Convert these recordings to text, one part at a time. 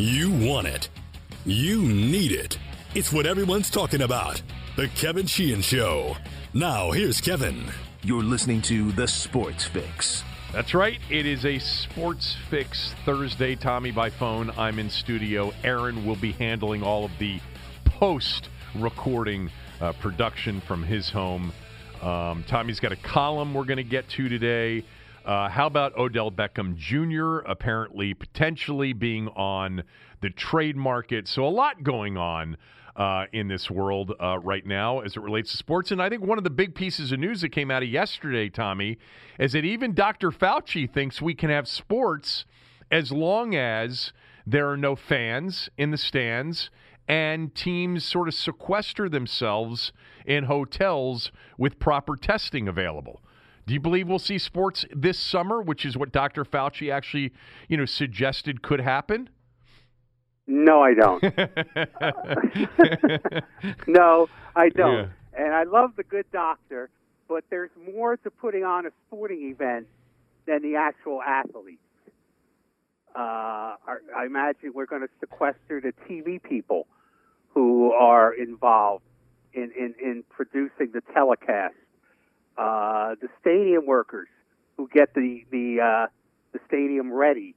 You want it. You need it. It's what everyone's talking about. The Kevin Sheehan Show. Now, here's Kevin. You're listening to The Sports Fix. That's right. It is a Sports Fix Thursday. Tommy by phone. I'm in studio. Aaron will be handling all of the post recording uh, production from his home. Um, Tommy's got a column we're going to get to today. Uh, how about Odell Beckham Jr. apparently potentially being on the trade market? So a lot going on uh, in this world uh, right now as it relates to sports. And I think one of the big pieces of news that came out of yesterday, Tommy, is that even Dr. Fauci thinks we can have sports as long as there are no fans in the stands and teams sort of sequester themselves in hotels with proper testing available. Do you believe we'll see sports this summer, which is what Dr. Fauci actually, you know, suggested could happen? No, I don't. no, I don't. Yeah. And I love the good doctor, but there's more to putting on a sporting event than the actual athletes. Uh, I- I imagine we're going to sequester the TV people who are involved in, in, in producing the telecast, uh, the stadium workers who get the the uh, the stadium ready.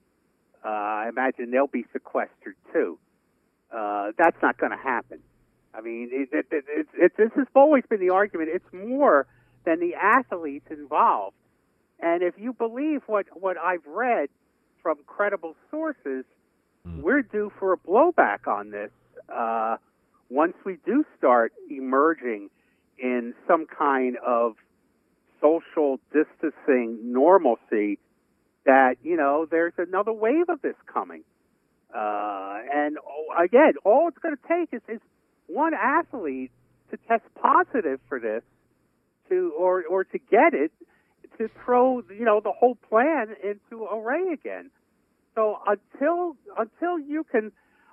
Uh, I imagine they'll be sequestered too. Uh, that's not going to happen. I mean, it, it, it, it, this has always been the argument. It's more than the athletes involved. And if you believe what, what I've read from credible sources, we're due for a blowback on this uh, once we do start emerging in some kind of social distancing normalcy that you know there's another wave of this coming. Uh, and oh, again, all it's going to take is, is one athlete to test positive for this, to or or to get it, to throw you know the whole plan into array again. So until until you can,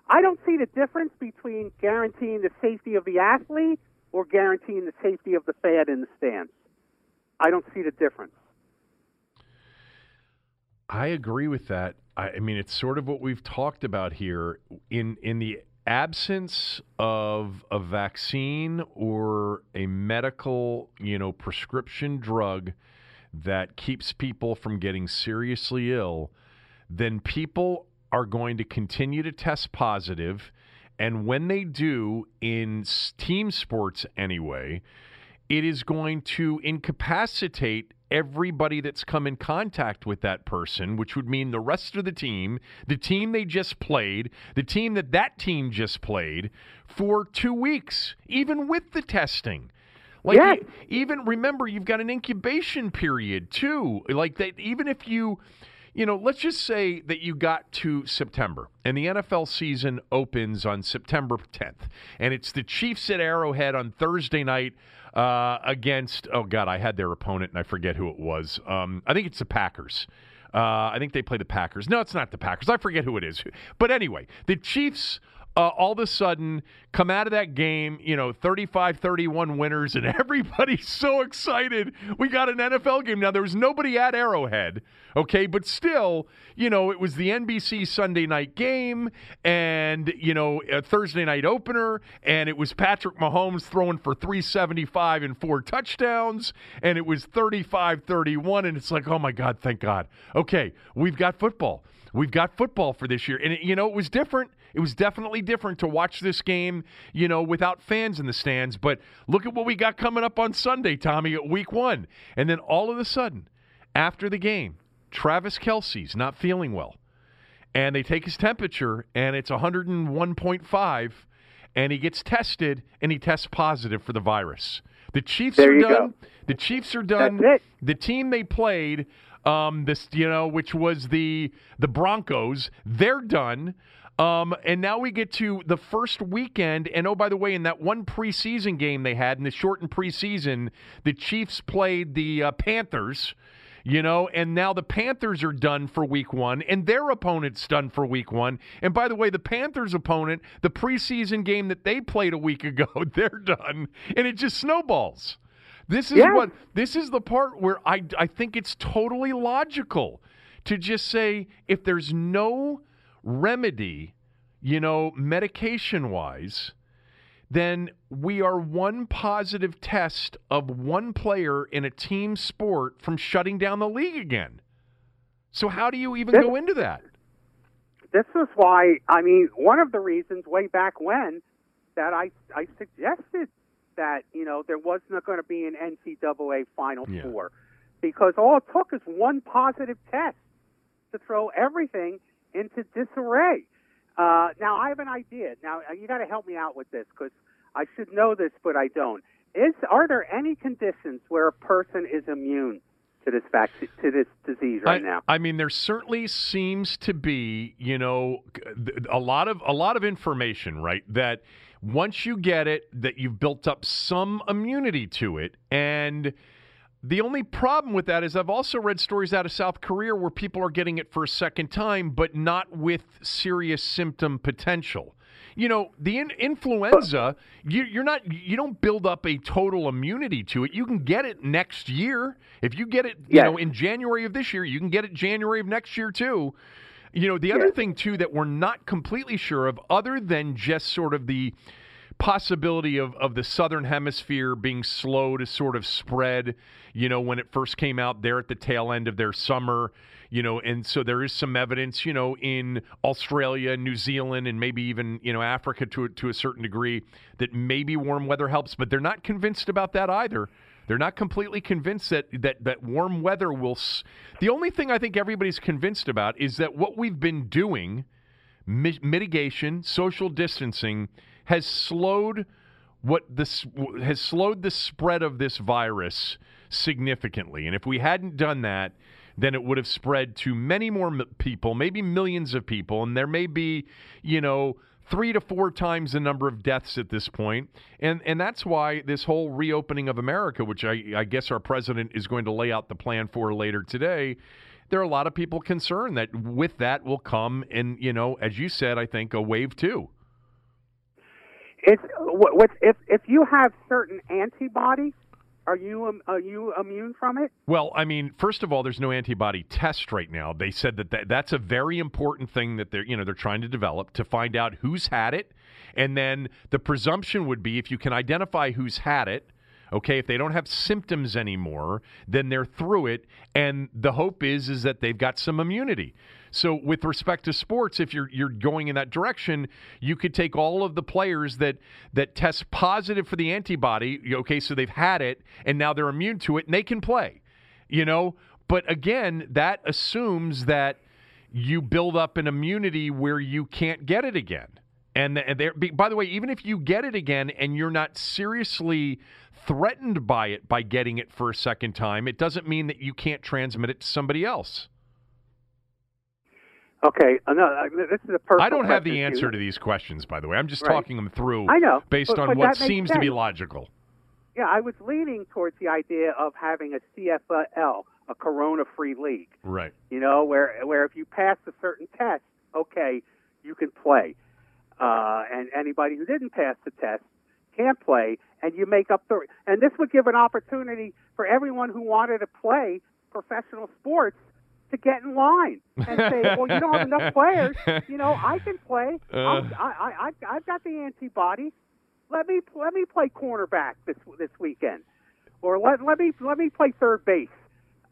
I don't see the difference between guaranteeing the safety of the athlete or guaranteeing the safety of the fan in the stands. I don't see the difference. I agree with that. I, I mean, it's sort of what we've talked about here. In in the absence of a vaccine or a medical, you know, prescription drug that keeps people from getting seriously ill, then people are going to continue to test positive, and when they do in team sports anyway, it is going to incapacitate everybody that's come in contact with that person, which would mean the rest of the team, the team they just played, the team that that team just played for two weeks, even with the testing. Like even remember, you've got an incubation period too. Like that, even if you, you know, let's just say that you got to September and the NFL season opens on September 10th, and it's the Chiefs at Arrowhead on Thursday night uh, against. Oh God, I had their opponent and I forget who it was. Um, I think it's the Packers. Uh, I think they play the Packers. No, it's not the Packers. I forget who it is. But anyway, the Chiefs uh, all of a sudden come out of that game, you know, 35 31 winners, and everybody's so excited. We got an NFL game. Now, there was nobody at Arrowhead, okay, but still, you know, it was the NBC Sunday night game and, you know, a Thursday night opener, and it was Patrick Mahomes throwing for 375 and four touchdowns, and it was 35 31, and it's like, oh my God, thank God. Okay, we've got football. We've got football for this year. And, it, you know, it was different. It was definitely different to watch this game, you know, without fans in the stands. But look at what we got coming up on Sunday, Tommy, at week one. And then all of a sudden, after the game, Travis Kelce's not feeling well. And they take his temperature, and it's 101.5. And he gets tested, and he tests positive for the virus. The Chiefs There are done. go. The Chiefs are done. The team they played, um, this you know, which was the the Broncos, they're done. Um, and now we get to the first weekend. And oh, by the way, in that one preseason game they had in the shortened preseason, the Chiefs played the uh, Panthers. You know, and now the Panthers are done for week one, and their opponent's done for week one. And by the way, the Panthers' opponent, the preseason game that they played a week ago, they're done. And it just snowballs. This is Yeah. what this is the part where I I think it's totally logical to just say if there's no remedy you know, medication wise, then we are one positive test of one player in a team sport from shutting down the league again. So, how do you even This- go into that? This is why, I mean, one of the reasons way back when that I, I suggested that, you know, there wasn't going to be an NCAA Final Yeah. Four because all it took is one positive test to throw everything into disarray. Uh, now, I have an idea. Now, you got to help me out with this because I should know this, but I don't. Is Are there any conditions where a person is immune to this vaccine, to this disease right I, now? I mean, there certainly seems to be, you know, a lot of a lot of information, right? That once you get it, that you've built up some immunity to it, and the only problem with that is I've also read stories out of South Korea where people are getting it for a second time, but not with serious symptom potential. You know, the in- influenza, you, you're not, you don't build up a total immunity to it. You can get it next year. If you get it, you Yes. know, in January of this year, you can get it January of next year too. You know, the other Yes. thing too that we're not completely sure of, other than just sort of the possibility of, of the southern hemisphere being slow to sort of spread you know when it first came out there at the tail end of their summer you know and so there is some evidence you know in australia new zealand and maybe even you know africa to, to a certain degree that maybe warm weather helps but they're not convinced about that either. They're not completely convinced that that, that warm weather will s- the only thing i think everybody's convinced about is that what we've been doing mi- mitigation, social distancing has slowed what this has slowed the spread of this virus significantly. And if we hadn't done that, then it would have spread to many more people, maybe millions of people, and there may be, you know, three to four times the number of deaths at this point. And and that's why this whole reopening of America, which I, I guess our president is going to lay out the plan for later today, there are a lot of people concerned that with that will come, and you know, as you said, I think a wave two. It's what, if if you have certain antibodies, are you um, are you immune from it? Well, I mean, first of all, there's no antibody test right now. They said that, that that's a very important thing that they're you know they're trying to develop to find out who's had it, and then the presumption would be if you can identify who's had it. Okay, if they don't have symptoms anymore, then they're through it, and the hope is is that they've got some immunity. So, with respect to sports, if you're you're going in that direction, you could take all of the players that that test positive for the antibody. Okay, so they've had it, and now they're immune to it, and they can play you know but again that assumes that you build up an immunity where you can't get it again and, there by the way even if you get it again and you're not seriously threatened by it by getting it for a second time it doesn't mean that you can't transmit it to somebody else Okay, uh, no, this is a personal. i don't have the answer to these questions by the way i'm just Right. talking them through I know, based but- on but what seems to be logical Yeah, I was leaning towards the idea of having a CFL, a corona-free league. right You know, where where if you pass a certain test, okay, you can play, uh, and anybody who didn't pass the test can't play, and you make up the. And this would give an opportunity for everyone who wanted to play professional sports to get in line and say, "Well, you don't have enough players. You know, I can play. Uh. I, I, I've, I've got the antibodies. Let me let me play cornerback this this weekend, or let let me let me play third base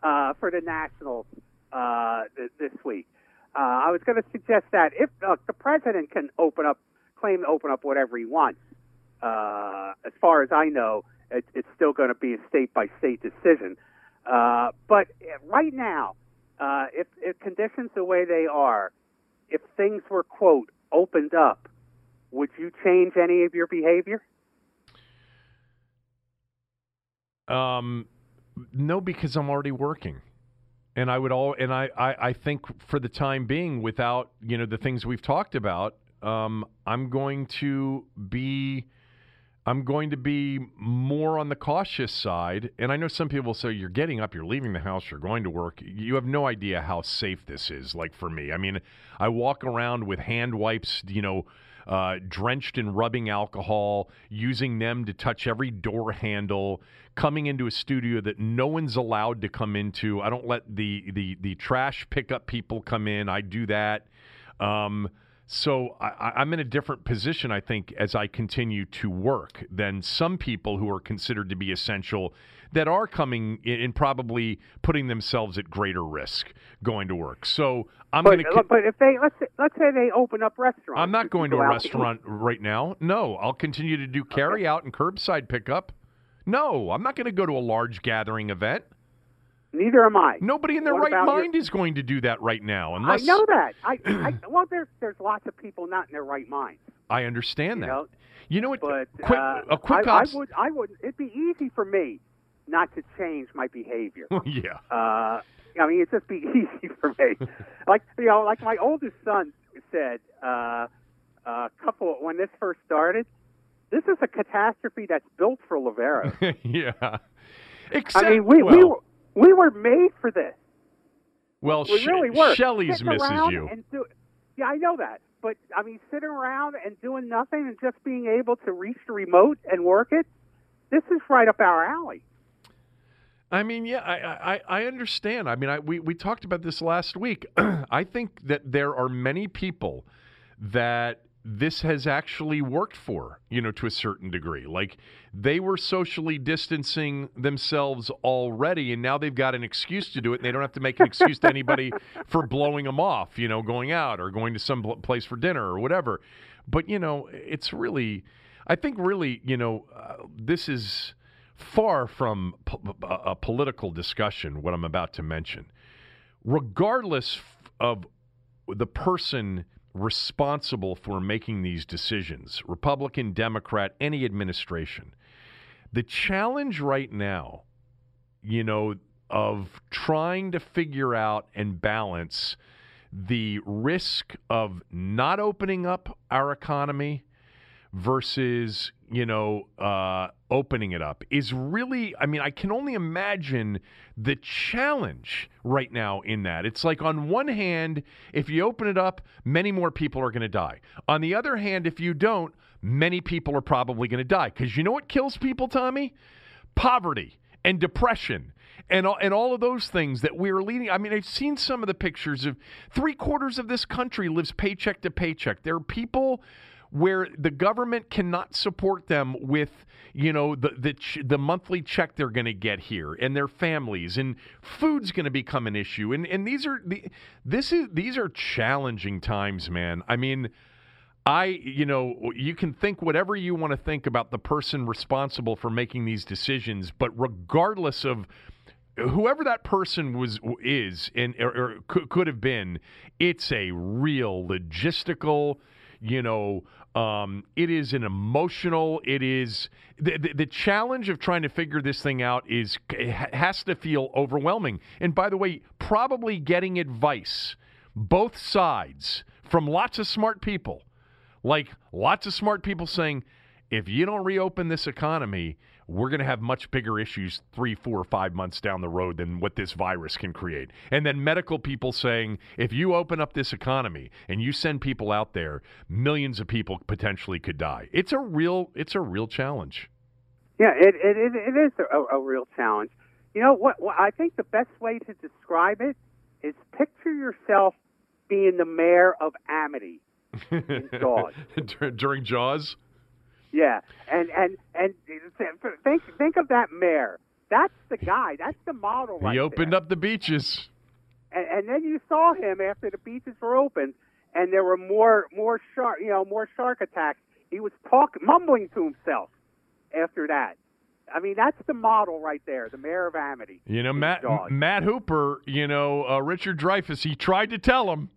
uh, for the Nationals uh, th- this week. Uh, I was going to suggest that if uh, the president can open up, claim to open up whatever he wants, uh, as far as I know, it, it's still going to be a state by state decision. Uh, but right now, uh, if, if conditions the way they are, if things were quote opened up, would you change any of your behavior? Um, no, because I'm already working, and I would all, and I, I, I think for the time being, without you know the things we've talked about, um, I'm going to be, I'm going to be more on the cautious side. And I know some people say you're getting up, you're leaving the house, you're going to work. You have no idea how safe this is. Like for me, I mean, I walk around with hand wipes, you know uh, drenched in rubbing alcohol, using them to touch every door handle, coming into a studio that no one's allowed to come into. I don't let the the the trash pickup people come in. I do that. Um, So I, I'm in a different position, I think, as I continue to work than some people who are considered to be essential that are coming in and probably putting themselves at greater risk going to work. So I'm going to. but if they let's say, let's say they open up restaurants, I'm not going to a restaurant right now. No, I'll continue to do carry out and curbside pickup. No, I'm not going to go to a large gathering event. Neither am I. Nobody in their What right about your- mind is going to do that right now, unless I know that. I, I well, there's there's lots of people not in their right mind. I understand You that. know, You know what? but quick, uh, a quick I, I would I would it'd be easy for me not to change my behavior. yeah. Uh, I mean, it'd just be easy for me. like you know, like my oldest son said uh, a couple when this first started. This is a catastrophe that's built for Loverro. yeah. Except, I mean, we well, we were we were made for this. well, We Sh- really were. Sitting misses you. And do, yeah, I know that. But I mean, sitting around and doing nothing and just being able to reach the remote and work it. This is right up our alley. I mean, yeah, I, I, I understand. I mean, I, we, we talked about this last week. I think that there are many people that this has actually worked for, you know, to a certain degree. Like they were socially distancing themselves already, and now they've got an excuse to do it, and they don't have to make an excuse to anybody for blowing them off, you know, going out or going to some place for dinner or whatever. But, you know, it's really, I think, really, you know, uh, this is far from po- a a political discussion, what I'm about to mention. Regardless of the person responsible for making these decisions, Republican, Democrat, any administration, the challenge right now, you know, of trying to figure out and balance the risk of not opening up our economy versus you know uh, opening it up is really i mean i can only imagine the challenge right now in that it's like on one hand if you open it up many more people are going to die on the other hand if you don't many people are probably going to die because you know what kills people tommy poverty and depression and and all of those things that we're leading. I mean, I've seen some of the pictures of three quarters of this country lives paycheck to paycheck. There are people where the government cannot support them with you know the the ch- the monthly check they're going to get here and their families and food's going to become an issue. And and these are the this is these are challenging times man. I mean I, you know, you can think whatever you want to think about the person responsible for making these decisions, but regardless of whoever that person was is and or, or could, have been, it's a real logistical, you know, um, it is an emotional. It is the, the the challenge of trying to figure this thing out is has to feel overwhelming. And by the way, probably getting advice, both sides from lots of smart people like lots of smart people saying, if you don't reopen this economy, we're going to have much bigger issues three, four, five months down the road than what this virus can create. And then medical people saying, if you open up this economy and you send people out there, millions of people potentially could die. It's a real, it's a real challenge. Yeah, it it, it, it is a, a real challenge. You know what, what? I think the best way to describe it is picture yourself being the mayor of Amity in Jaws. During Jaws? Yeah, and and and think think of that mayor. That's the guy. That's the model right he opened there. up the beaches. And, and then you saw him after the beaches were open, and there were more more shark, you know, more shark attacks. He was talking, mumbling to himself after that. I mean, that's the model right there, the mayor of Amity. You know, Matt Matt Hooper, you know, uh, Richard Dreyfuss, he tried to tell him.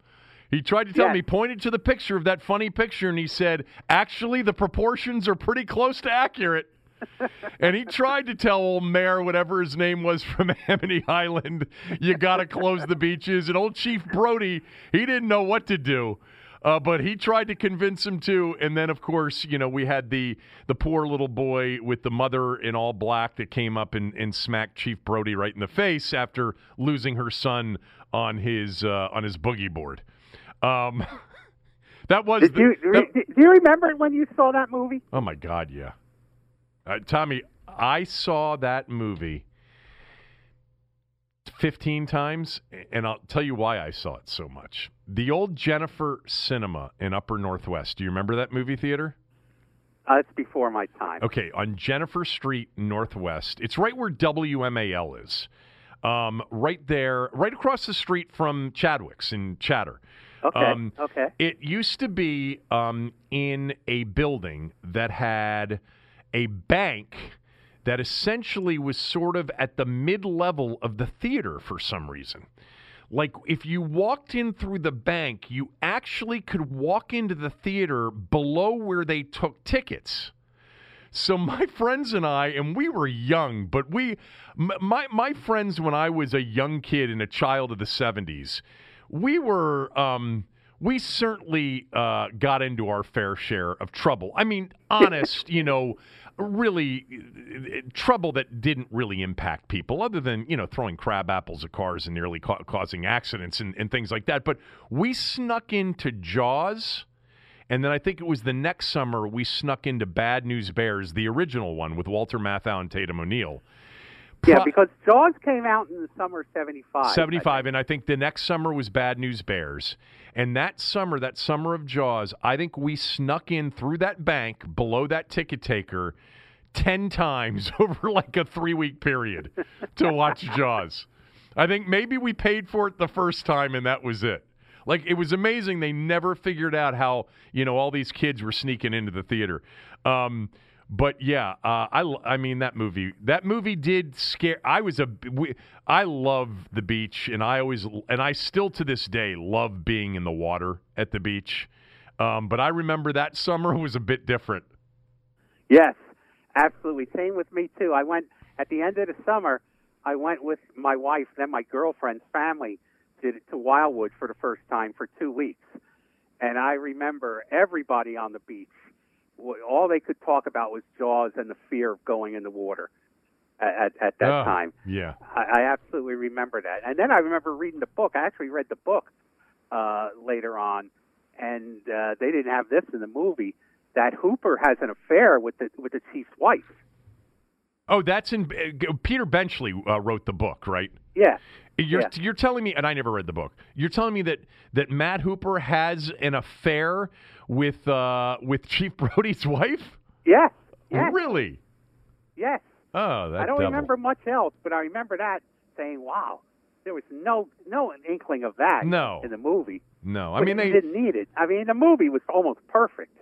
He tried to tell. Yes. He pointed to the picture of that funny picture and he said, actually, the proportions are pretty close to accurate. and he tried to tell old Mayor, whatever his name was from Amity Island, you got to close the beaches. And old Chief Brody, he didn't know what to do. Uh, but he tried to convince him too, and then of course, you know, we had the the poor little boy with the mother in all black that came up and, and smacked Chief Brody right in the face after losing her son on his uh, on his boogie board. Um, that was Did the, you that- do you remember when you saw that movie? oh my God, yeah, uh, Tommy, I saw that movie 15 times, and I'll tell you why I saw it so much. The old Jennifer Cinema in Upper Northwest. Do you remember that movie theater? Uh, it's before my time. Okay, on Jenifer Street Northwest. It's right where WMAL is. Um, right there, right across the street from Chadwick's in Chatter. Okay. Um, okay. It used to be um, in a building that had a bank that essentially was sort of at the mid level of the theater for some reason. Like if you walked in through the bank, you actually could walk into the theater below where they took tickets. So my friends and I, and we were young, but we, my my friends when I was a young kid and a child of the '70s, we were. Um, we certainly uh, got into our fair share of trouble. I mean, honest, you know, really trouble that didn't really impact people, other than you know throwing crab apples at cars and nearly ca- causing accidents and, and things like that. But we snuck into Jaws. And then I think it was the next summer we snuck into Bad News Bears, the original one with Walter Matthau and Tatum O'Neal. Yeah, because Jaws came out in the summer of '75. I 75 and i think the next summer was bad news bears. And that summer that summer of jaws i think we snuck in through that bank below that ticket taker 10 times over like a three week period to watch jaws. I think maybe we paid for it the first time and that was it. Like it was amazing they never figured out how you know all these kids were sneaking into the theater. Um, but yeah, uh, I, I mean that movie. That movie did scare. I was a. We, I love the beach, and I always and I still to this day love being in the water at the beach. Um, but I remember that summer was a bit different. Yes, absolutely. Same with me too. I went at the end of the summer. I went with my wife, then my girlfriend's family, to to Wildwood for the first time for two weeks, and I remember everybody on the beach. All they could talk about was Jaws and the fear of going in the water at at, at that Oh, time. Yeah. I, I absolutely remember that. And then I remember reading the book. I actually read the book uh, later on, and uh, they didn't have this in the movie. That Hooper has an affair with the with the chief's wife. Oh, that's in. Uh, Peter Benchley uh, wrote the book, right? Yeah, You're Yeah. you're telling me, and I never read the book. You're telling me that that Matt Hooper has an affair with uh, with Chief Brody's wife? yes, yes, Really? yes. Oh, that I don't devil. remember much else, but I remember that saying, "Wow, there was no no inkling of that No. in the movie." No, I But mean they. didn't need it. I mean, the movie was almost perfect.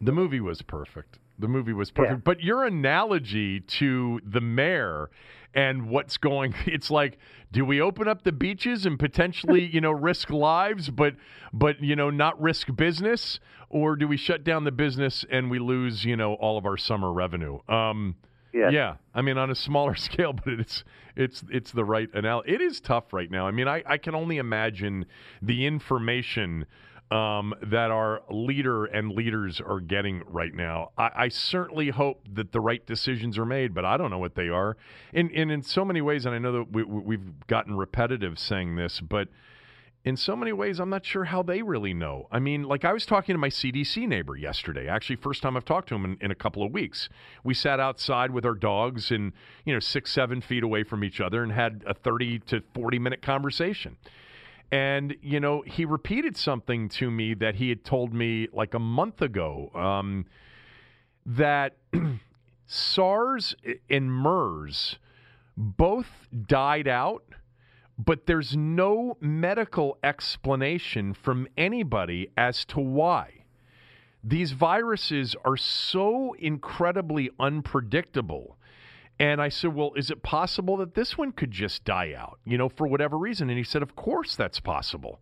The movie was perfect. The movie was perfect. Yeah. But your analogy to the mayor and what's going it's like do we open up the beaches and potentially, you know, risk lives but but you know, not risk business or do we shut down the business and we lose, you know, all of our summer revenue? Um Yes. Yeah, I mean on a smaller scale, but it's it's it's the right analogy. It is tough right now. I mean, I, I can only imagine the information um, that our leader and leaders are getting right now. I, I certainly hope that the right decisions are made, but I don't know what they are. And and in so many ways, and I know that we, we- we've gotten repetitive saying this, but in so many ways, I'm not sure how they really know. I mean, like I was talking to my CDC neighbor yesterday. Actually, first time I've talked to him in, in a couple of weeks. We sat outside with our dogs and, you know, six, seven feet away from each other and had a 30 to 40 minute conversation. And, you know, he repeated something to me that he had told me like a month ago um, that SARS and MERS both died out but there's no medical explanation from anybody as to why. These viruses are so incredibly unpredictable. And I said, Well, is it possible that this one could just die out, you know, for whatever reason? And he said, Of course that's possible.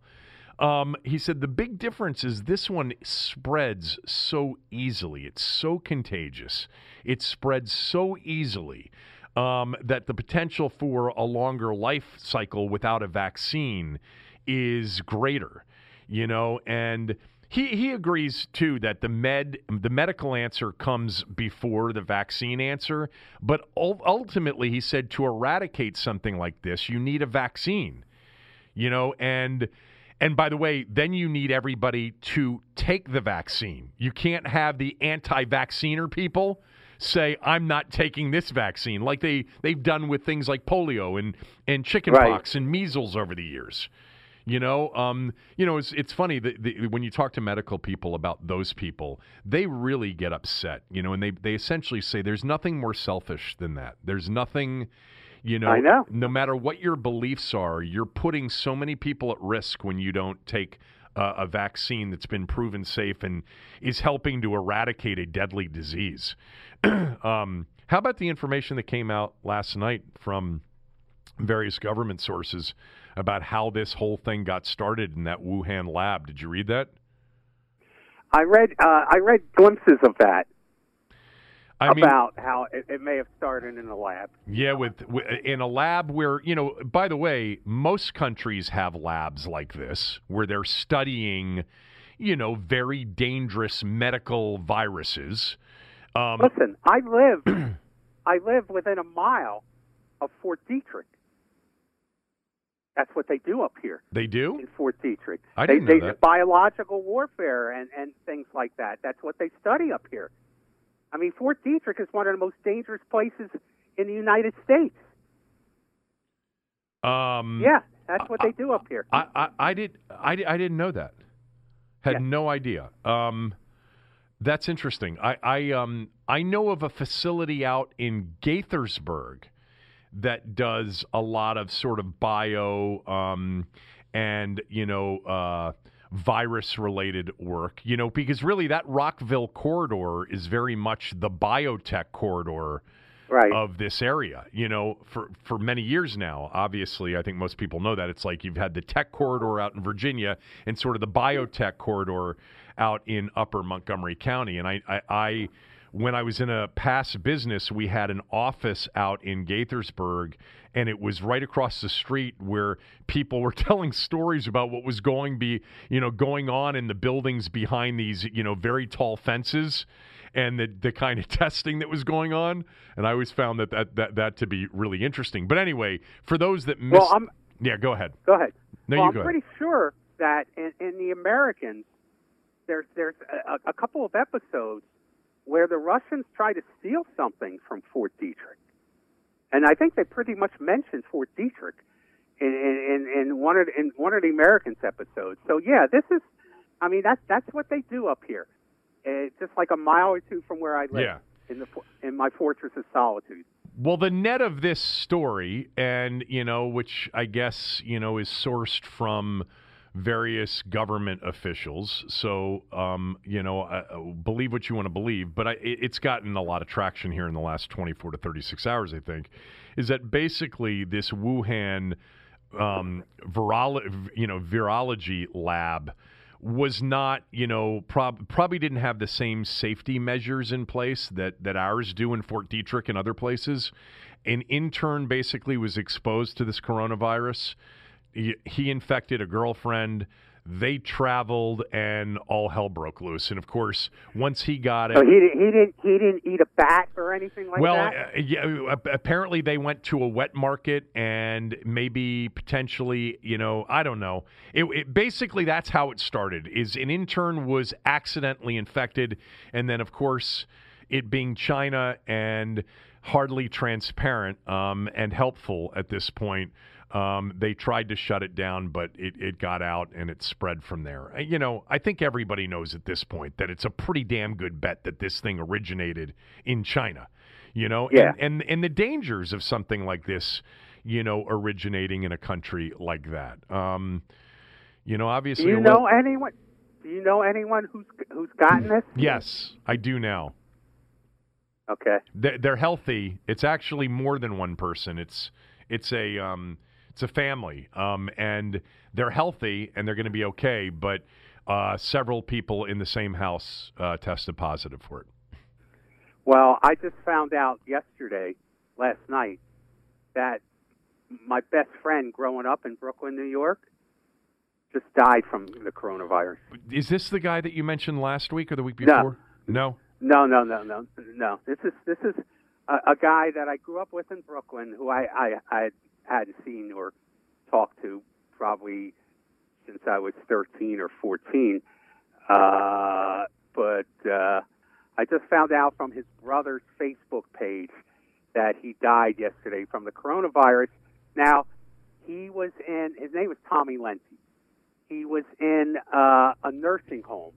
Um, he said, The big difference is this one spreads so easily. It's so contagious. It spreads so easily um, that the potential for a longer life cycle without a vaccine is greater, you know, and he, he agrees too that the med the medical answer comes before the vaccine answer, but ultimately he said to eradicate something like this, you need a vaccine, you know, and and by the way, then you need everybody to take the vaccine. You can't have the anti-vacciner people say I'm not taking this vaccine, like they they've done with things like polio and and Right. chickenpox and measles over the years. You know, um, you know, it's it's funny that the, when you talk to medical people about those people, they really get upset. You know, and they they essentially say there's nothing more selfish than that. There's nothing, you know, I know. no matter what your beliefs are, you're putting so many people at risk when you don't take uh, a vaccine that's been proven safe and is helping to eradicate a deadly disease. um, how about the information that came out last night from various government sources about how this whole thing got started in that Wuhan lab? Did you read that? I read uh, I read glimpses of that I mean, about how it, it may have started in a lab. Yeah, with, with in a lab where you know. By the way, most countries have labs like this where they're studying, you know, very dangerous medical viruses. Um, Listen, I live I live within a mile of Fort Detrick. That's what they do up here they do. in Fort Detrick. I didn't know they, that. Biological warfare and, and things like that. That's what they study up here. I mean, Fort Detrick is one of the most dangerous places in the United States. Um, Yeah, that's what they do up here. I, I, I did I, I didn't know that. Had Yeah. no idea. Um, that's interesting. I, I um I know of a facility out in Gaithersburg that does a lot of sort of bio um and you know uh virus related work you know because really that rockville corridor is very much the biotech corridor right. of this area, you know, for, for many years now. Obviously, I think most people know that. It's like you've had the tech corridor out in Virginia and sort of the biotech corridor out in upper Montgomery County. And I, I, I when I was in a past business, we had an office out in Gaithersburg, and it was right across the street where people were telling stories about what was going be, you know, going on in the buildings behind these, you know, very tall fences and the, the kind of testing that was going on. And I always found that, that, that, that to be really interesting. But anyway, for those that missed. well, I'm yeah, go ahead. go ahead. No, well, you I'm go ahead. pretty sure that in, in the Americans, there's there's a, a couple of episodes where the Russians try to steal something from Fort Detrick, and I think they pretty much mentioned Fort Detrick in in, in, one of the- in one of the Americans episodes. So yeah, this is, I mean that's that's what they do up here. It's just like a mile or two from where I live. Yeah. In the in my fortress of solitude. Well, the net of this story, and you know, which I guess you know is sourced from various government officials. So, um, you know, uh, believe what you want to believe, but I, it, it's gotten a lot of traction here in the last 24 to 36 hours. I think is that basically this Wuhan, um, virolo- you know, virology lab was not, you know, prob- probably didn't have the same safety measures in place that that ours do in Fort Detrick and other places. An intern basically was exposed to this coronavirus. He, infected a girlfriend. They traveled, and all hell broke loose. And of course, once he got it, So he didn't he didn't he didn't eat a bat or anything like well, that. uh, yeah, apparently they went to a wet market and maybe potentially, you know, I don't know. It, it basically that's how it started. Is an intern was accidentally infected, and then of course, it being China and hardly transparent um, and helpful at this point. Um, they tried to shut it down, but it, it got out and it spread from there. Uh, You know, I think everybody knows at this point that it's a pretty damn good bet that this thing originated in China. You know, Yeah. and, and and the dangers of something like this, you know, originating in a country like that. Um, you know, obviously, Do you know anyone? Do you know anyone who's who's gotten this? Yes, I do now. Okay. They're, they're healthy. It's actually more than one person. It's it's a um, it's a family, um, and they're healthy and they're going to be okay. But uh, several people in the same house uh, tested positive for it. Well, I just found out yesterday, last night, that my best friend growing up in Brooklyn, New York, just died from the coronavirus. Is this the guy that you mentioned last week or the week No. before? No. No, no, no, no, no. This is this is a, a guy that I grew up with in Brooklyn, who I I, I hadn't seen or talked to probably since I was thirteen or fourteen. Uh, but uh, I just found out from his brother's Facebook page that he died yesterday from the coronavirus. Now, he was in, his name was Tommy Lenti. He was in uh, a nursing home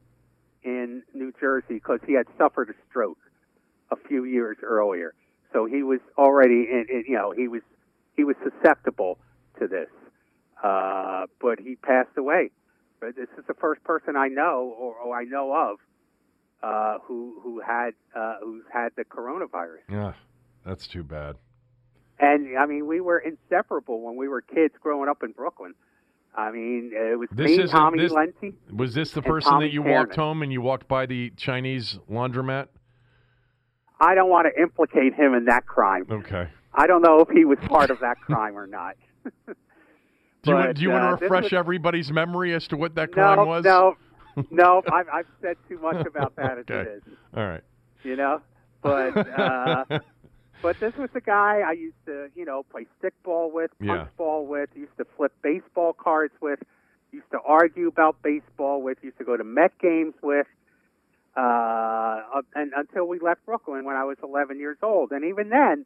in New Jersey because he had suffered a stroke a few years earlier. So he was already in, in you know, he was he was susceptible to this. Uh, but he passed away. But this is the first person I know or, or I know of uh, who who had uh, who's had the coronavirus. Yeah, that's too bad. And I mean, we were inseparable when we were kids growing up in Brooklyn. I mean, it was This me, Tommy this- Lenti. Was this the person Tommy that you Tiernan. walked home and you walked by the Chinese laundromat? I don't want to implicate him in that crime. Okay. I don't know if he was part of that crime or not. Do you, want, But, do you uh, want to refresh was- everybody's memory as to what that crime no, was? no, no. I've, I've said too much about that as it is. All right. You know, but uh, but this was the guy I used to, you know, play stickball with, punch Yeah. ball with, used to flip baseball cards with, used to argue about baseball with, used to go to Met games with, uh, and until we left Brooklyn when I was 11 years old. And even then,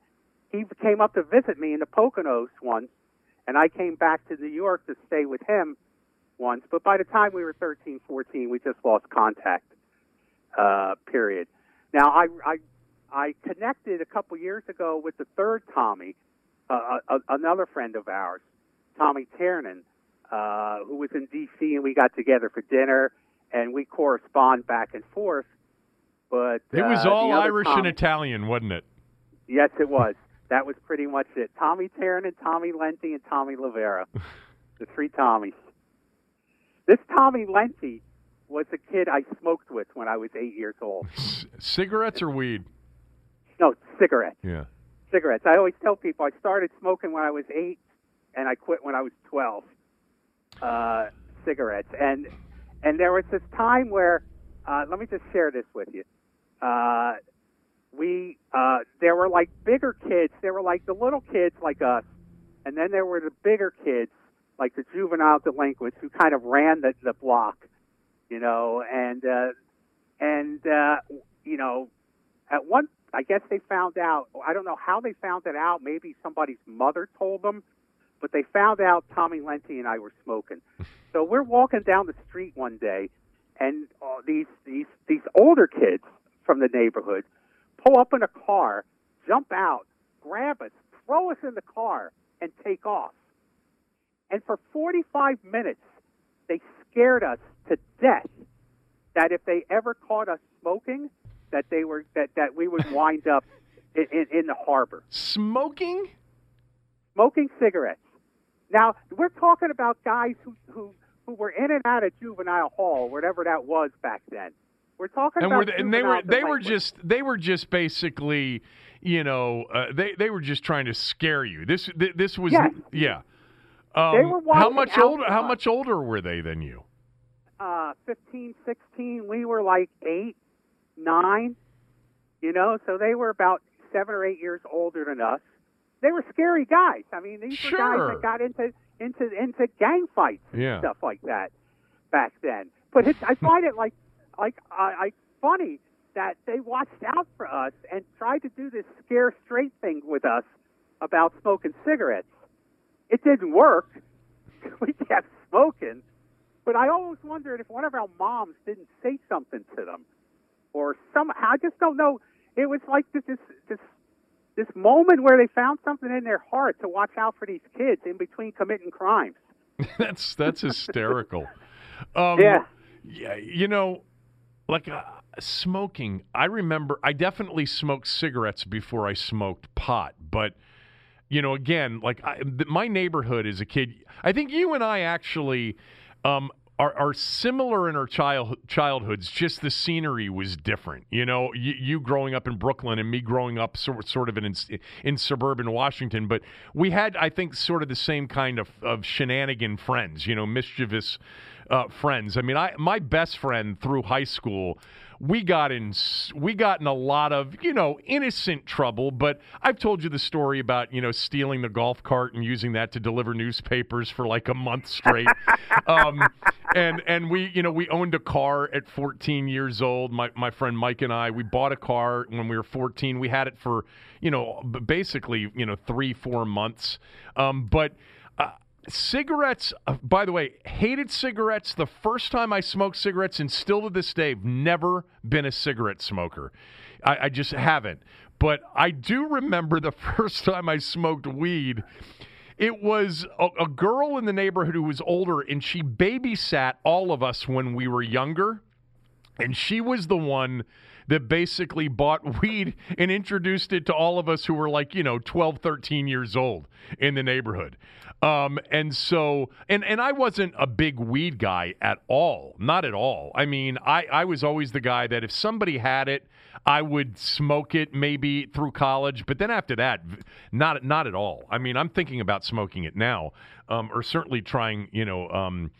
he came up to visit me in the Poconos once, and I came back to New York to stay with him once. But by the time we were 13, 14, we just lost contact. Uh, period. Now I, I I connected a couple years ago with the third Tommy, uh, a, another friend of ours, Tommy Tiernan, uh, who was in D.C. and we got together for dinner and we correspond back and forth. But It was uh, all Irish Tommy- and Italian, wasn't it? Yes, it was. That was pretty much it. Tommy Tiernan, Tommy Lenti, and Tommy Loverro. the three Tommies. This Tommy Lenti was a kid I smoked with when I was eight years old. C- cigarettes or weed? No, cigarettes. Yeah. Cigarettes. I always tell people I started smoking when I was eight, and I quit when I was twelve. Uh, cigarettes, and and there was this time where, uh, let me just share this with you. Uh, we uh, there were like bigger kids. There were like the little kids like us, and then there were the bigger kids like the juvenile delinquents who kind of ran the, the block, you know, and uh, and uh, you know, at one, I guess they found out. I don't know how they found it out. Maybe somebody's mother told them, but they found out Tommy Lenti and I were smoking. So we're walking down the street one day, and uh, these these these older kids from the neighborhood pull up in a car, jump out, grab us, throw us in the car, and take off. And for 45 minutes, they scared us to death that if they ever caught us smoking, that they were that, that we would wind up in, in, in the harbor Smoking? smoking cigarettes. Now we're talking about guys who who who were in and out of juvenile hall, whatever that was back then. We're talking And, about were they, and they were they were just they were just basically, you know, uh, they they were just trying to scare you. This th- this was Yes. yeah. Um, They were how much older? How much older were they than you? uh, 15, 16. We were like eight, nine, you know, so they were about seven or eight years older than us. They were scary guys. I mean, these were guys that got into into into gang fights and Yeah. stuff like that back then. But it's, I find it like like I, I funny that they watched out for us and tried to do this scare straight thing with us about smoking cigarettes. It didn't work. we kept smoking. But I always wondered if one of our moms didn't say something to them, or somehow I just don't know. It was like this this this, this moment where they found something in their heart to watch out for these kids in between committing crimes. that's that's hysterical. Um, Yeah. yeah. You know, like uh, smoking. I remember. I definitely smoked cigarettes before I smoked pot, but. You know, again, like I, th- my neighborhood as a kid, I think you and I actually um, are, are similar in our child, childhoods. Just the scenery was different. You know, you, you growing up in Brooklyn and me growing up sort, sort of in, in suburban Washington. But we had, I think, sort of the same kind of, of shenanigan friends, you know, mischievous uh, friends. I mean, I my best friend through high school we got in we got in a lot of you know innocent trouble but i've told you the story about you know stealing the golf cart and using that to deliver newspapers for like a month straight. Um, and and we you know we owned a car at 14 years old. My, my friend mike and i we bought a car when we were 14 we had it for you know basically you know three four months. Um, but cigarettes uh, by the way hated cigarettes the first time i smoked cigarettes and still to this day have never been a cigarette smoker. I, I, just haven't. But i do remember the first time i smoked weed. It was a, a girl in the neighborhood who was older and she babysat all of us when we were younger. And she was the one that basically bought weed and introduced it to all of us who were like, you know, 12, 13 years old in the neighborhood. Um, and so, and, and I wasn't a big weed guy at all, not at all. I mean, I, I was always the guy that if somebody had it, I would smoke it maybe through college, but then after that, not not at all. I mean, I'm thinking about smoking it now, um, or certainly trying, you know, um,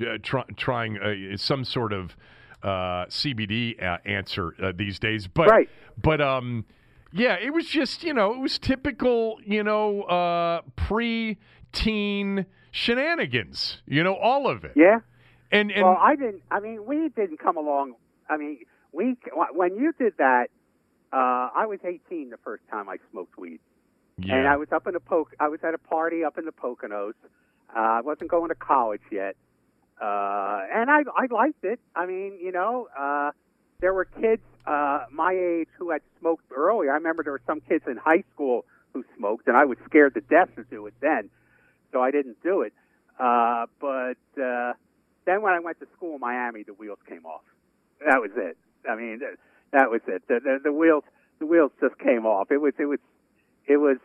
uh, try, trying uh, some sort of uh, CBD uh, answer uh, these days. But right. but um, yeah, it was just you know it was typical you know uh, pre-teen shenanigans. You know all of it. Yeah. And, and well, I didn't. I mean, we didn't come along. I mean, we when you did that, uh, I was 18 the first time I smoked weed, yeah. and I was up in the poke. I was at a party up in the Poconos. Uh, I wasn't going to college yet, uh, and I I liked it. I mean, you know, uh, there were kids uh, my age who had smoked earlier. I remember there were some kids in high school who smoked, and I was scared to death to do it then, so I didn't do it. Uh, but uh, then when I went to school in Miami, the wheels came off. That was it. I mean, that was it. The, the, the wheels the wheels just came off. It was it was it was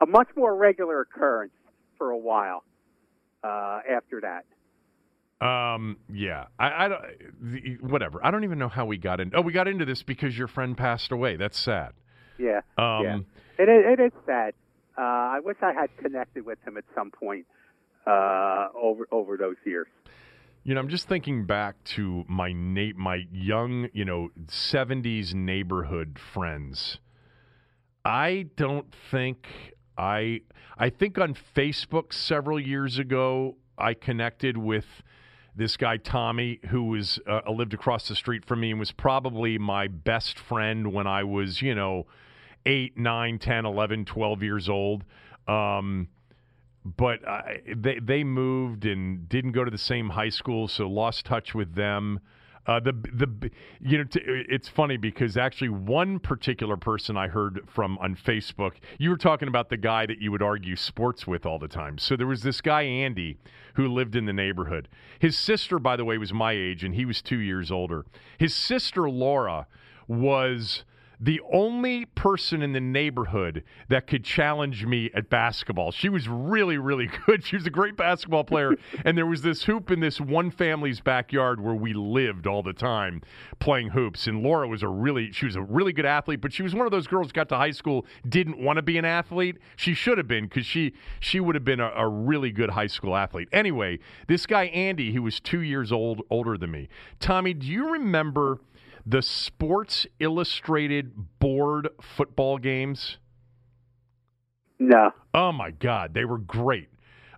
a much more regular occurrence for a while uh, after that. Um. Yeah. I. I don't. The, whatever. I don't even know how we got in. Oh, we got into this because your friend passed away. That's sad. Yeah. Um. Yeah. It is. It is sad. Uh, I wish I had connected with him at some point uh, over over those years. You know, I'm just thinking back to my na- my young, you know, 70s neighborhood friends. I don't think I I think on Facebook several years ago I connected with this guy Tommy who was uh, lived across the street from me and was probably my best friend when I was, you know, 8, 9, 10, 11, 12 years old. Um, but uh, they they moved and didn't go to the same high school, so lost touch with them. Uh, the the you know t- it's funny because actually one particular person I heard from on Facebook, you were talking about the guy that you would argue sports with all the time. So there was this guy Andy who lived in the neighborhood. His sister, by the way, was my age and he was two years older. His sister Laura was the only person in the neighborhood that could challenge me at basketball. She was really, really good. She was a great basketball player. and there was this hoop in this one family's backyard where we lived all the time playing hoops. And Laura was a really, she was a really good athlete, but she was one of those girls who got to high school, didn't want to be an athlete. She should have been because she, she would have been a, a really good high school athlete. Anyway, this guy, Andy, who was two years old, older than me. Tommy, do you remember the Sports Illustrated board football games? No. Oh my God, they were great.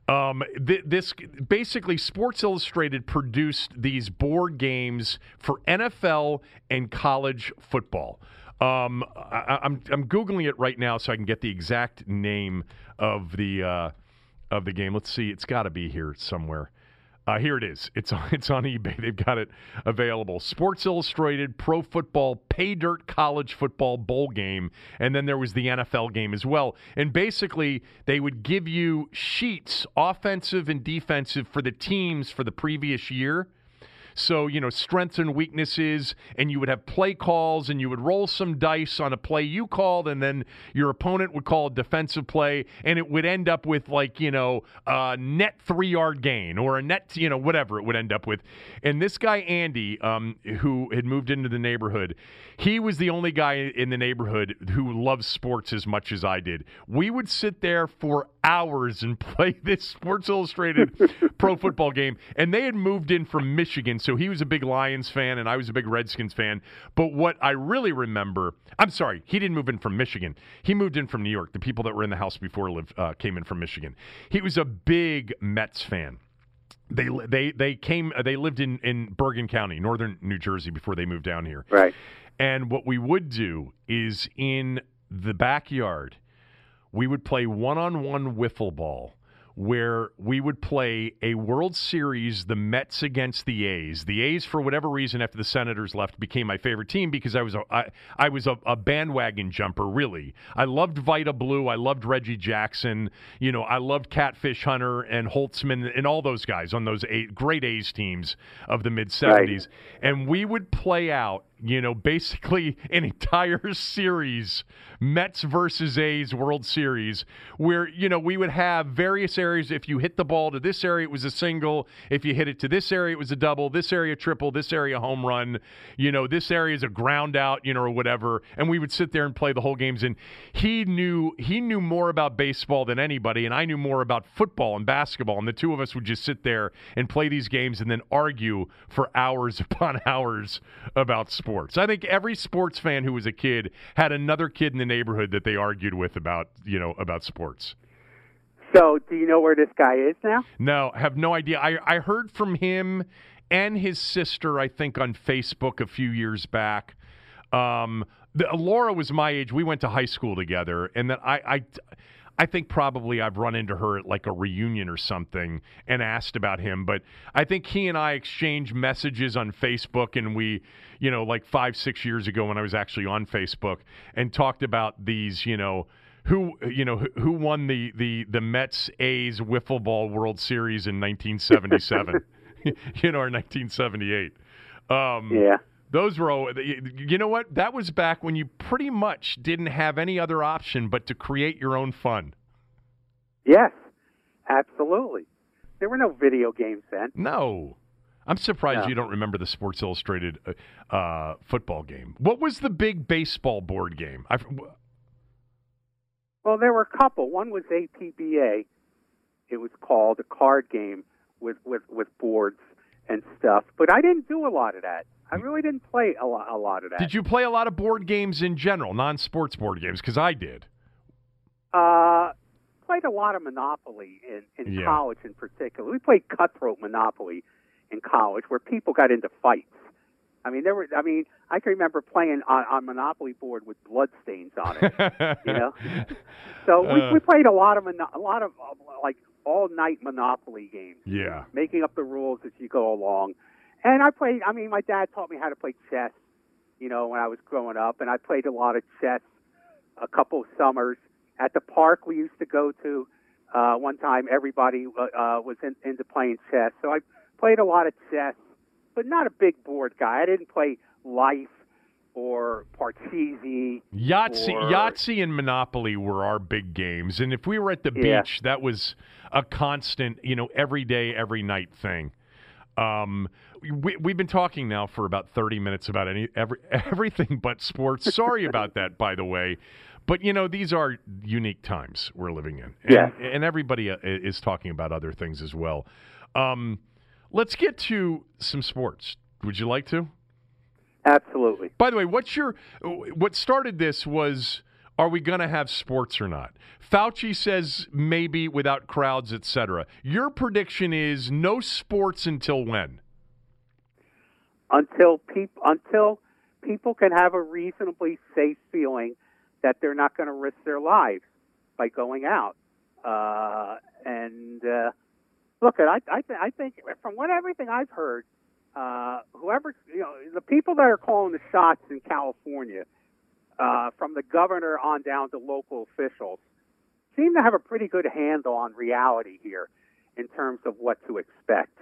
Um, th- this basically Sports Illustrated produced these board games for NFL and college football. Um, I, am I'm, I'm googling it right now so I can get the exact name of the uh, of the game. Let's see, it's got to be here somewhere. Uh, here it is. It's on, it's on eBay. They've got it available. Sports Illustrated Pro Football Pay Dirt College Football Bowl game, and then there was the NFL game as well. And basically, they would give you sheets, offensive and defensive, for the teams for the previous year. So, you know, strengths and weaknesses, and you would have play calls, and you would roll some dice on a play you called, and then your opponent would call a defensive play, and it would end up with, like, you know, a net three yard gain or a net, you know, whatever it would end up with. And this guy, Andy, um, who had moved into the neighborhood, he was the only guy in the neighborhood who loves sports as much as I did. We would sit there for hours and play this Sports Illustrated pro football game. And they had moved in from Michigan, so he was a big Lions fan and I was a big Redskins fan. But what I really remember, I'm sorry, he didn't move in from Michigan. He moved in from New York. The people that were in the house before lived, uh, came in from Michigan. He was a big Mets fan they they they came they lived in in Bergen County, northern New Jersey before they moved down here. Right. And what we would do is in the backyard, we would play one-on-one wiffle ball where we would play a World Series, the Mets against the A's. The A's, for whatever reason, after the Senators left, became my favorite team because I was a I, I was a, a bandwagon jumper. Really, I loved Vida Blue. I loved Reggie Jackson. You know, I loved Catfish Hunter and Holtzman and all those guys on those eight, great A's teams of the mid '70s. Right. And we would play out you know, basically an entire series, Mets versus A's World Series, where, you know, we would have various areas. If you hit the ball to this area, it was a single. If you hit it to this area, it was a double. This area, triple. This area, home run. You know, this area is a ground out, you know, or whatever. And we would sit there and play the whole games. And he knew, he knew more about baseball than anybody. And I knew more about football and basketball. And the two of us would just sit there and play these games and then argue for hours upon hours about sports. I think every sports fan who was a kid had another kid in the neighborhood that they argued with about, you know, about sports. So, do you know where this guy is now? No, have no idea. I I heard from him and his sister, I think, on Facebook a few years back. Um, the, Laura was my age. We went to high school together, and that I, I I think probably I've run into her at like a reunion or something and asked about him. But I think he and I exchanged messages on Facebook, and we, you know, like five, six years ago when I was actually on Facebook and talked about these, you know, who you know who won the the the Mets A's wiffle ball World Series in 1977, you know, or 1978. Um, yeah. Those were, all, you know what? That was back when you pretty much didn't have any other option but to create your own fun. Yes, absolutely. There were no video games then. No. I'm surprised no. you don't remember the Sports Illustrated uh, uh, football game. What was the big baseball board game? I've, well, there were a couple. One was APBA. It was called a card game with, with, with boards and stuff. But I didn't do a lot of that. I really didn't play a lot, a lot of that. Did you play a lot of board games in general, non-sports board games? Because I did. Uh, played a lot of Monopoly in, in yeah. college, in particular. We played cutthroat Monopoly in college, where people got into fights. I mean, there were. I mean, I can remember playing on, on Monopoly board with bloodstains on it. you know, so we, uh, we played a lot of a lot of uh, like all night Monopoly games. Yeah, making up the rules as you go along. And I played. I mean, my dad taught me how to play chess. You know, when I was growing up, and I played a lot of chess. A couple of summers at the park we used to go to. Uh, one time, everybody uh, uh, was in, into playing chess, so I played a lot of chess, but not a big board guy. I didn't play Life or Parcheesi. Yahtzee, or... Yahtzee and Monopoly were our big games, and if we were at the yeah. beach, that was a constant, you know, every day, every night thing. Um, we, we've been talking now for about 30 minutes about any every, everything but sports. Sorry about that, by the way. But you know, these are unique times we're living in, and, yeah. and everybody uh, is talking about other things as well. Um, let's get to some sports. Would you like to? Absolutely. By the way, what's your what started this was are we going to have sports or not? Fauci says maybe without crowds, etc. Your prediction is no sports until when? Until people until people can have a reasonably safe feeling that they're not going to risk their lives by going out. Uh, and uh, look, I I, th- I think from what everything I've heard, uh, whoever you know, the people that are calling the shots in California, uh, from the governor on down to local officials, seem to have a pretty good handle on reality here in terms of what to expect.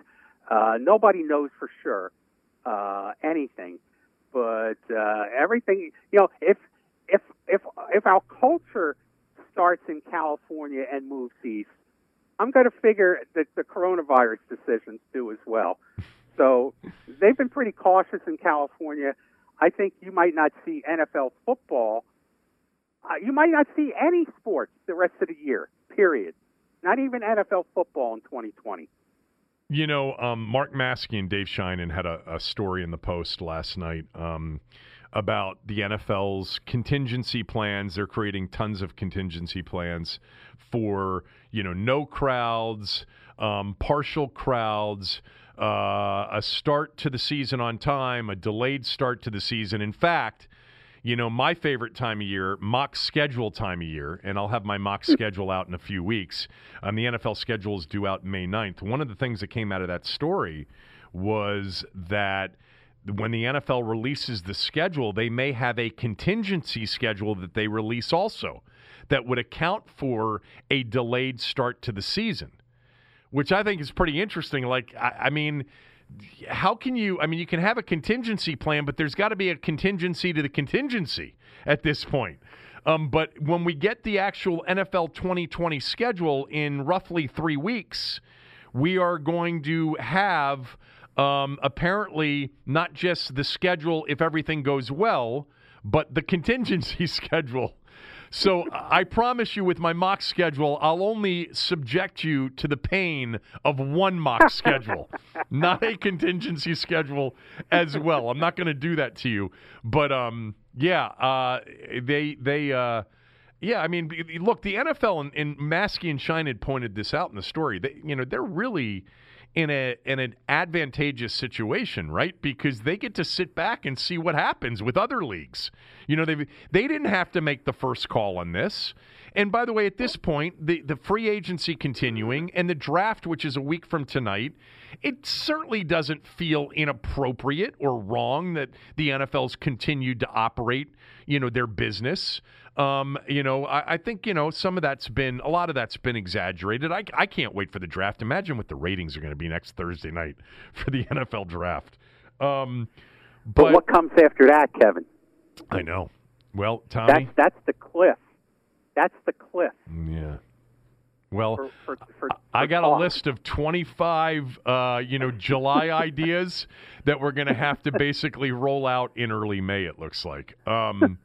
Uh, nobody knows for sure uh, anything. But uh, everything, you know, if if if if our culture starts in California and moves east, I'm going to figure that the coronavirus decisions do as well. So they've been pretty cautious in California. I think you might not see NFL football. Uh, you might not see any sports the rest of the year. Period. Not even NFL football in 2020. You know, um, Mark Maske and Dave Sheinin had a, a, story in the Post last night um, about the NFL's contingency plans. They're creating tons of contingency plans for you know no crowds, um, partial crowds, uh, a start to the season on time, a delayed start to the season. In fact, you know, my favorite time of year, mock schedule time of year, and I'll have my mock schedule out in a few weeks. Um, the NFL schedule is due out May 9th. One of the things that came out of that story was that when the NFL releases the schedule, they may have a contingency schedule that they release also that would account for a delayed start to the season, which I think is pretty interesting. Like, I, I mean, how can you? I mean, you can have a contingency plan, but there's got to be a contingency to the contingency at this point. Um, but when we get the actual NFL 2020 schedule in roughly three weeks, we are going to have um, apparently not just the schedule if everything goes well, but the contingency schedule so I promise you, with my mock schedule, I'll only subject you to the pain of one mock schedule, not a contingency schedule as well. I'm not going to do that to you, but um, yeah, uh, they they. Uh, yeah, I mean, look, the NFL and, and Maske and Sheinin had pointed this out in the story. They, you know, they're really in a in an advantageous situation, right? Because they get to sit back and see what happens with other leagues. You know, they they didn't have to make the first call on this. And by the way, at this point, the, the free agency continuing and the draft, which is a week from tonight, it certainly doesn't feel inappropriate or wrong that the NFL's continued to operate, you know, their business. Um, you know, I, I, think you know some of that's been a lot of that's been exaggerated. I, I can't wait for the draft. Imagine what the ratings are going to be next Thursday night for the NFL draft. Um, but, but, what comes after that, Kevin? I know. Well, Tommy, that's that's the cliff. That's the cliff. Yeah. Well, for, for, for, I got talk. a list of 25, uh, you know, July ideas that we're going to have to basically roll out in early May. It looks like. Um,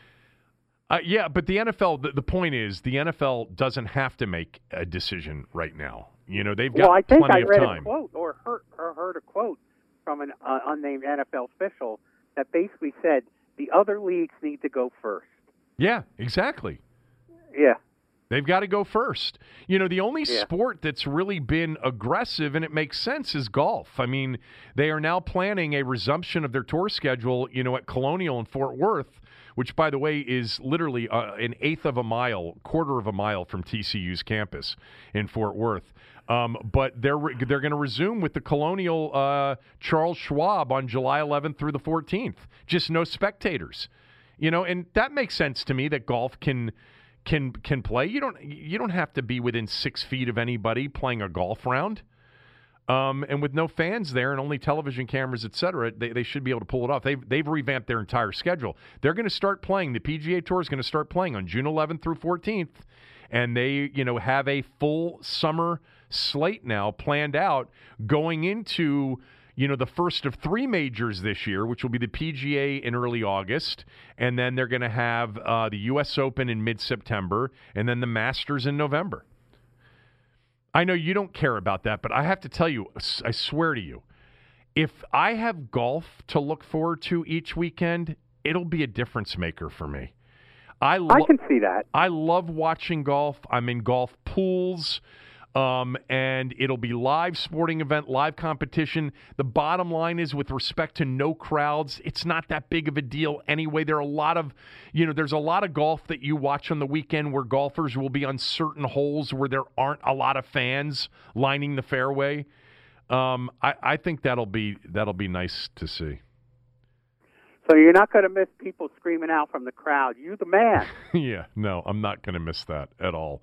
uh, yeah, but the NFL. The, the, point is, the NFL doesn't have to make a decision right now. You know, they've got well, I think plenty I read of time. A quote or heard, or heard a quote from an uh, unnamed NFL official that basically said the other leagues need to go first. Yeah, exactly. Yeah. They've got to go first. You know, the only yeah. sport that's really been aggressive, and it makes sense, is golf. I mean, they are now planning a resumption of their tour schedule, you know, at Colonial in Fort Worth, which, by the way, is literally uh, an eighth of a mile, quarter of a mile from TCU's campus in Fort Worth. Um, but they're re- they're going to resume with the Colonial uh, Charles Schwab on July 11th through the 14th. Just no spectators, you know, and that makes sense to me that golf can can can play. You don't you don't have to be within six feet of anybody playing a golf round. Um, and with no fans there and only television cameras, et cetera, they, they should be able to pull it off. They've, they've revamped their entire schedule. They're going to start playing. The PGA Tour is going to start playing on June 11th through 14th, and they you know have a full summer slate now planned out going into you know, the first of three majors this year, which will be the PGA in early August, and then they're going to have uh, the U.S. Open in mid September, and then the Masters in November. I know you don't care about that, but I have to tell you, I swear to you, if I have golf to look forward to each weekend, it'll be a difference maker for me. I, lo- I can see that. I love watching golf. I'm in golf pools. Um, and it'll be live sporting event, live competition. The bottom line is, with respect to no crowds, it's not that big of a deal anyway. There are a lot of, you know, there's a lot of golf that you watch on the weekend where golfers will be on certain holes where there aren't a lot of fans lining the fairway. Um, I, I think that'll be that'll be nice to see. So you're not going to miss people screaming out from the crowd. You the man. yeah, no, I'm not going to miss that at all.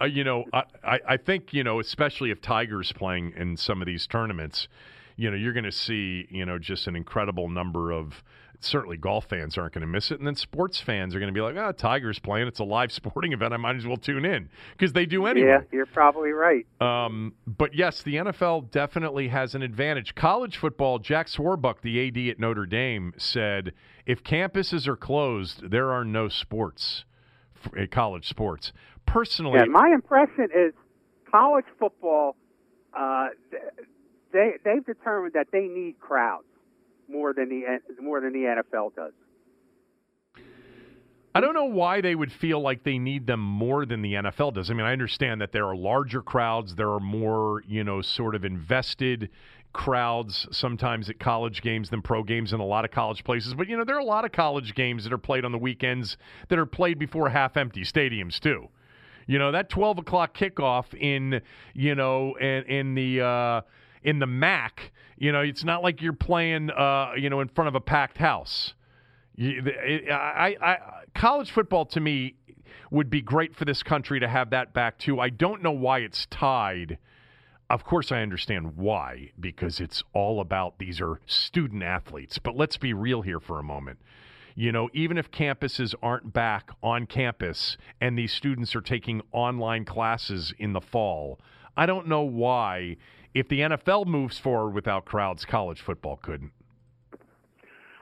Uh, you know, I, I think, you know, especially if Tiger's playing in some of these tournaments, you know, you're going to see, you know, just an incredible number of certainly golf fans aren't going to miss it. And then sports fans are going to be like, ah, oh, Tiger's playing. It's a live sporting event. I might as well tune in because they do anyway. Yeah, you're probably right. Um, but yes, the NFL definitely has an advantage. College football, Jack Swarbrick, the AD at Notre Dame, said if campuses are closed, there are no sports, uh, college sports. Personally, yeah, my impression is college football. Uh, they they've determined that they need crowds more than the more than the NFL does. I don't know why they would feel like they need them more than the NFL does. I mean, I understand that there are larger crowds, there are more, you know, sort of invested crowds sometimes at college games than pro games in a lot of college places. But, you know, there are a lot of college games that are played on the weekends that are played before half empty stadiums, too. You know, that 12 o'clock kickoff in, you know, in, in the, uh, in the MAC, you know, it's not like you're playing, uh, you know, in front of a packed house. I, I, college football to me would be great for this country to have that back too. I don't know why it's tied. Of course, I understand why, because it's all about these are student athletes. But let's be real here for a moment. You know, even if campuses aren't back on campus and these students are taking online classes in the fall, I don't know why if the NFL moves forward without crowds, college football couldn't.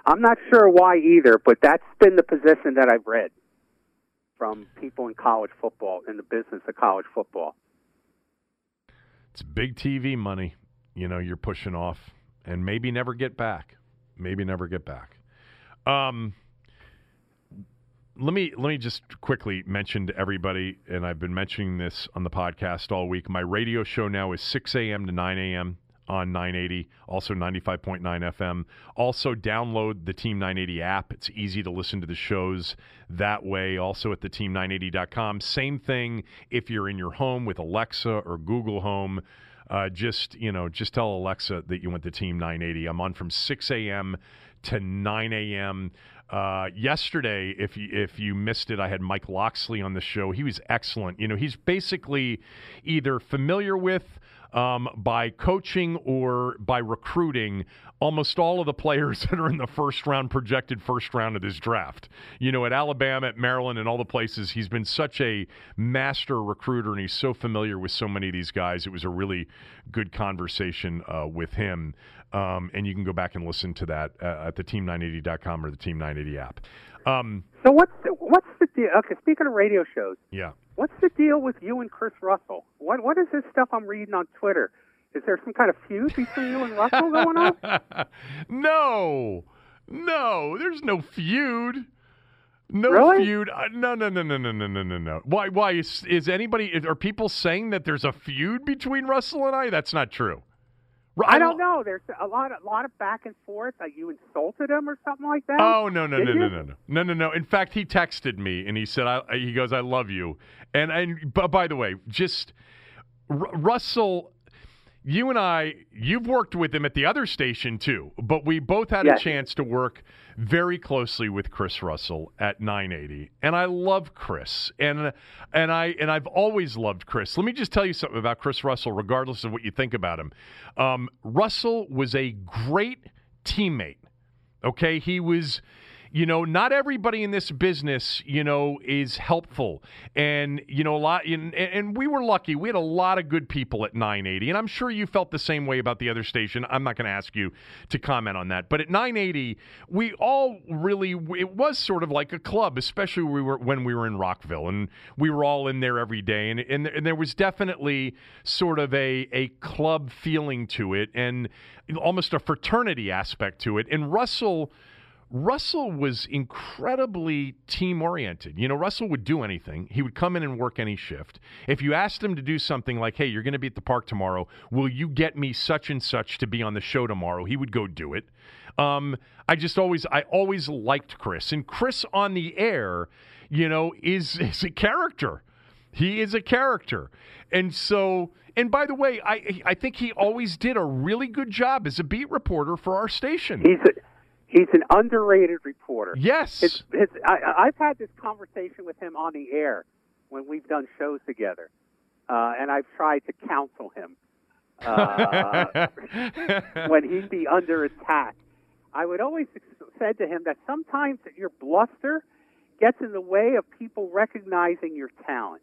I'm not sure why either, but that's been the position that I've read from people in college football, in the business of college football. It's big TV money, you know, you're pushing off and maybe never get back. Maybe never get back. Um, let me let me just quickly mention to everybody, and I've been mentioning this on the podcast all week. My radio show now is 6 a.m. to 9 a.m. on 980, also 95.9 FM. Also, download the Team 980 app. It's easy to listen to the shows that way. Also at the team980.com. Same thing if you're in your home with Alexa or Google Home. Uh, just you know, just tell Alexa that you went to Team 980. I'm on from 6 a.m. to 9 a.m. Uh, yesterday, if you, if you missed it, I had Mike Locksley on the show. He was excellent. You know, he's basically either familiar with um, by coaching or by recruiting almost all of the players that are in the first round, projected first round of this draft. You know, at Alabama, at Maryland, and all the places, he's been such a master recruiter and he's so familiar with so many of these guys. It was a really good conversation uh, with him. Um, and you can go back and listen to that uh, at the team980.com or the Team 980 app. Um, so what's the, what's the deal? Okay, speaking of radio shows, yeah, what's the deal with you and Chris Russell? What what is this stuff I'm reading on Twitter? Is there some kind of feud between you and Russell going on? no, no, there's no feud. No really? feud. Uh, no, no, no, no, no, no, no, no, no. Why? Why is is anybody? Are people saying that there's a feud between Russell and I? That's not true. I don't know. There's a lot, a lot of back and forth. Like you insulted him or something like that. Oh no, no, Did no, you? no, no, no, no, no, no. In fact, he texted me and he said, I, "He goes, I love you." And and but by the way, just R- Russell, you and I, you've worked with him at the other station too, but we both had Yes. a chance to work very closely with Chris Russell at 980, and I love Chris, and and I and I've always loved Chris. Let me just tell you something about Chris Russell, regardless of what you think about him. Um, Russell was a great teammate. Okay, he was you know, not everybody in this business, you know, is helpful. And, you know, a lot, and, and we were lucky. We had a lot of good people at 980. And I'm sure you felt the same way about the other station. I'm not going to ask you to comment on that. But at 980, we all really, it was sort of like a club, especially we were, when we were in Rockville. And we were all in there every day. And, and, and there was definitely sort of a, a club feeling to it and almost a fraternity aspect to it. And Russell. Russell was incredibly team oriented. You know, Russell would do anything. He would come in and work any shift. If you asked him to do something like, hey, you're going to be at the park tomorrow, will you get me such and such to be on the show tomorrow? He would go do it. Um, I just always, I always liked Chris. And Chris on the air, you know, is, is a character. He is a character. And so, and by the way, I, I think he always did a really good job as a beat reporter for our station. He's a, he's an underrated reporter. Yes. It's, it's, I, I've had this conversation with him on the air when we've done shows together, uh, and I've tried to counsel him. uh, when he'd be under attack. I would always said to him that sometimes your bluster gets in the way of people recognizing your talent.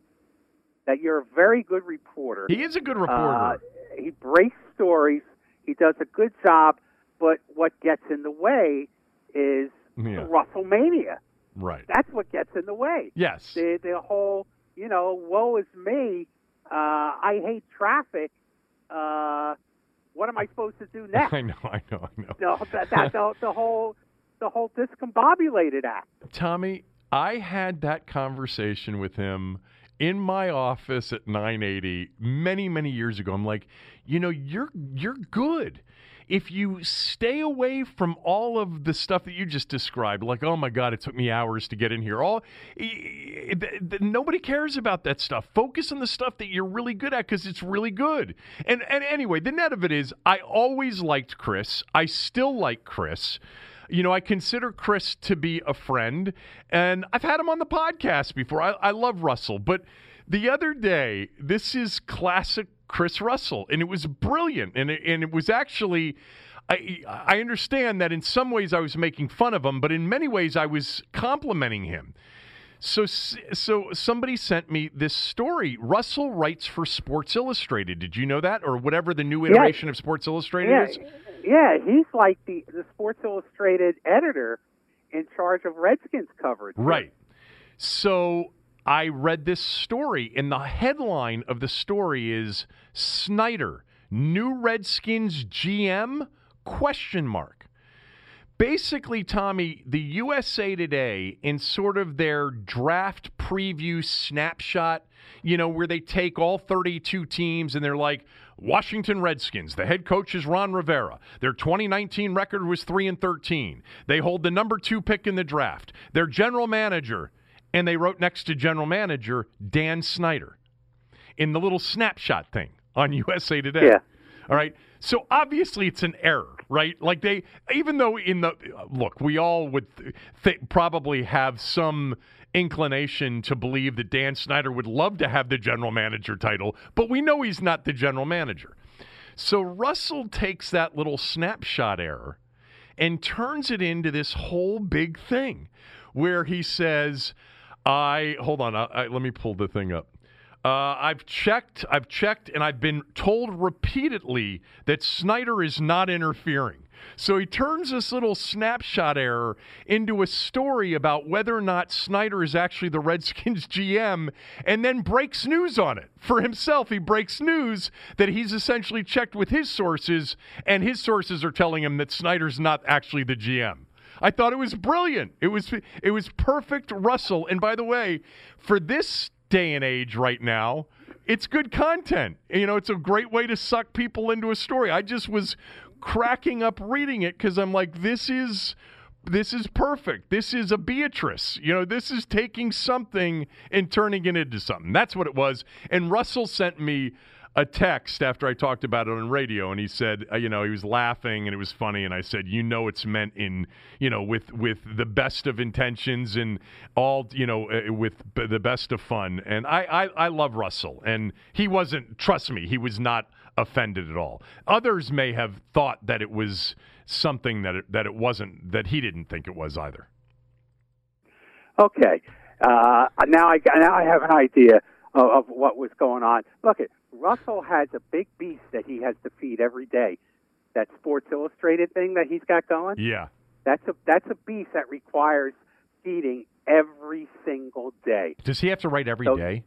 That you're a very good reporter. He is a good reporter. Uh, he breaks stories. He does a good job. But what gets in the way is Yeah. WrestleMania. right. That's what gets in the way. Yes. The the whole, you know, woe is me. Uh, I hate traffic. Uh, what am I supposed to do next? I know. I know. I know. No, that, that the, the whole the whole discombobulated act. Tommy, I had that conversation with him in my office at 980 many many years ago. I'm like, you know, you're you're good. If you stay away from all of the stuff that you just described, like, oh my God, it took me hours to get in here. All nobody cares about that stuff. Focus on the stuff that you're really good at because it's really good. And and anyway, the net of it is, I always liked Chris. I still like Chris. You know, I consider Chris to be a friend, and I've had him on the podcast before. I, I love Russell, but the other day, this is classic Chris Russell, and it was brilliant, and it, and it was actually. I, I understand that in some ways I was making fun of him, but in many ways I was complimenting him. So, so somebody sent me this story. Russell writes for Sports Illustrated. Did you know that, or whatever the new iteration of Sports Illustrated Yeah, is? yeah, he's like the the Sports Illustrated editor in charge of Redskins coverage. Right. So I read this story, and the headline of the story is Snyder, new Redskins GM? Question mark. Basically, Tommy, the USA Today, in sort of their draft preview snapshot, you know, where they take all 32 teams and they're like, Washington Redskins, the head coach is Ron Rivera. Their 2019 record was 3 and 13. They hold the number 2 pick in the draft. Their general manager, and they wrote next to general manager Dan Snyder in the little snapshot thing on USA Today. Yeah. All right. So obviously it's an error, right? Like they, even though in the look, we all would th- probably have some inclination to believe that Dan Snyder would love to have the general manager title, but we know he's not the general manager. So Russell takes that little snapshot error and turns it into this whole big thing where he says, I hold on, I, I, let me pull the thing up. Uh, I've checked, I've checked, and I've been told repeatedly that Snyder is not interfering. So he turns this little snapshot error into a story about whether or not Snyder is actually the Redskins GM and then breaks news on it. For himself, he breaks news that he's essentially checked with his sources, and his sources are telling him that Snyder's not actually the GM. I thought it was brilliant. It was it was perfect Russell. And by the way, for this day and age right now, it's good content. You know, it's a great way to suck people into a story. I just was cracking up reading it cuz I'm like this is this is perfect. This is a Beatrice. You know, this is taking something and turning it into something. That's what it was. And Russell sent me a text after I talked about it on radio, and he said, uh, you know, he was laughing and it was funny, and I said, you know, it's meant in, you know, with with the best of intentions and all, you know, uh, with b- the best of fun. And I, I I love Russell, and he wasn't. Trust me, he was not offended at all. Others may have thought that it was something that it, that it wasn't, that he didn't think it was either. Okay. Uh, now I now I have an idea of, of what was going on. Look, it Russell has a big beast that he has to feed every day. That Sports Illustrated thing that he's got going. Yeah. That's a that's a beast that requires feeding every single day. Does he have to write every So- day?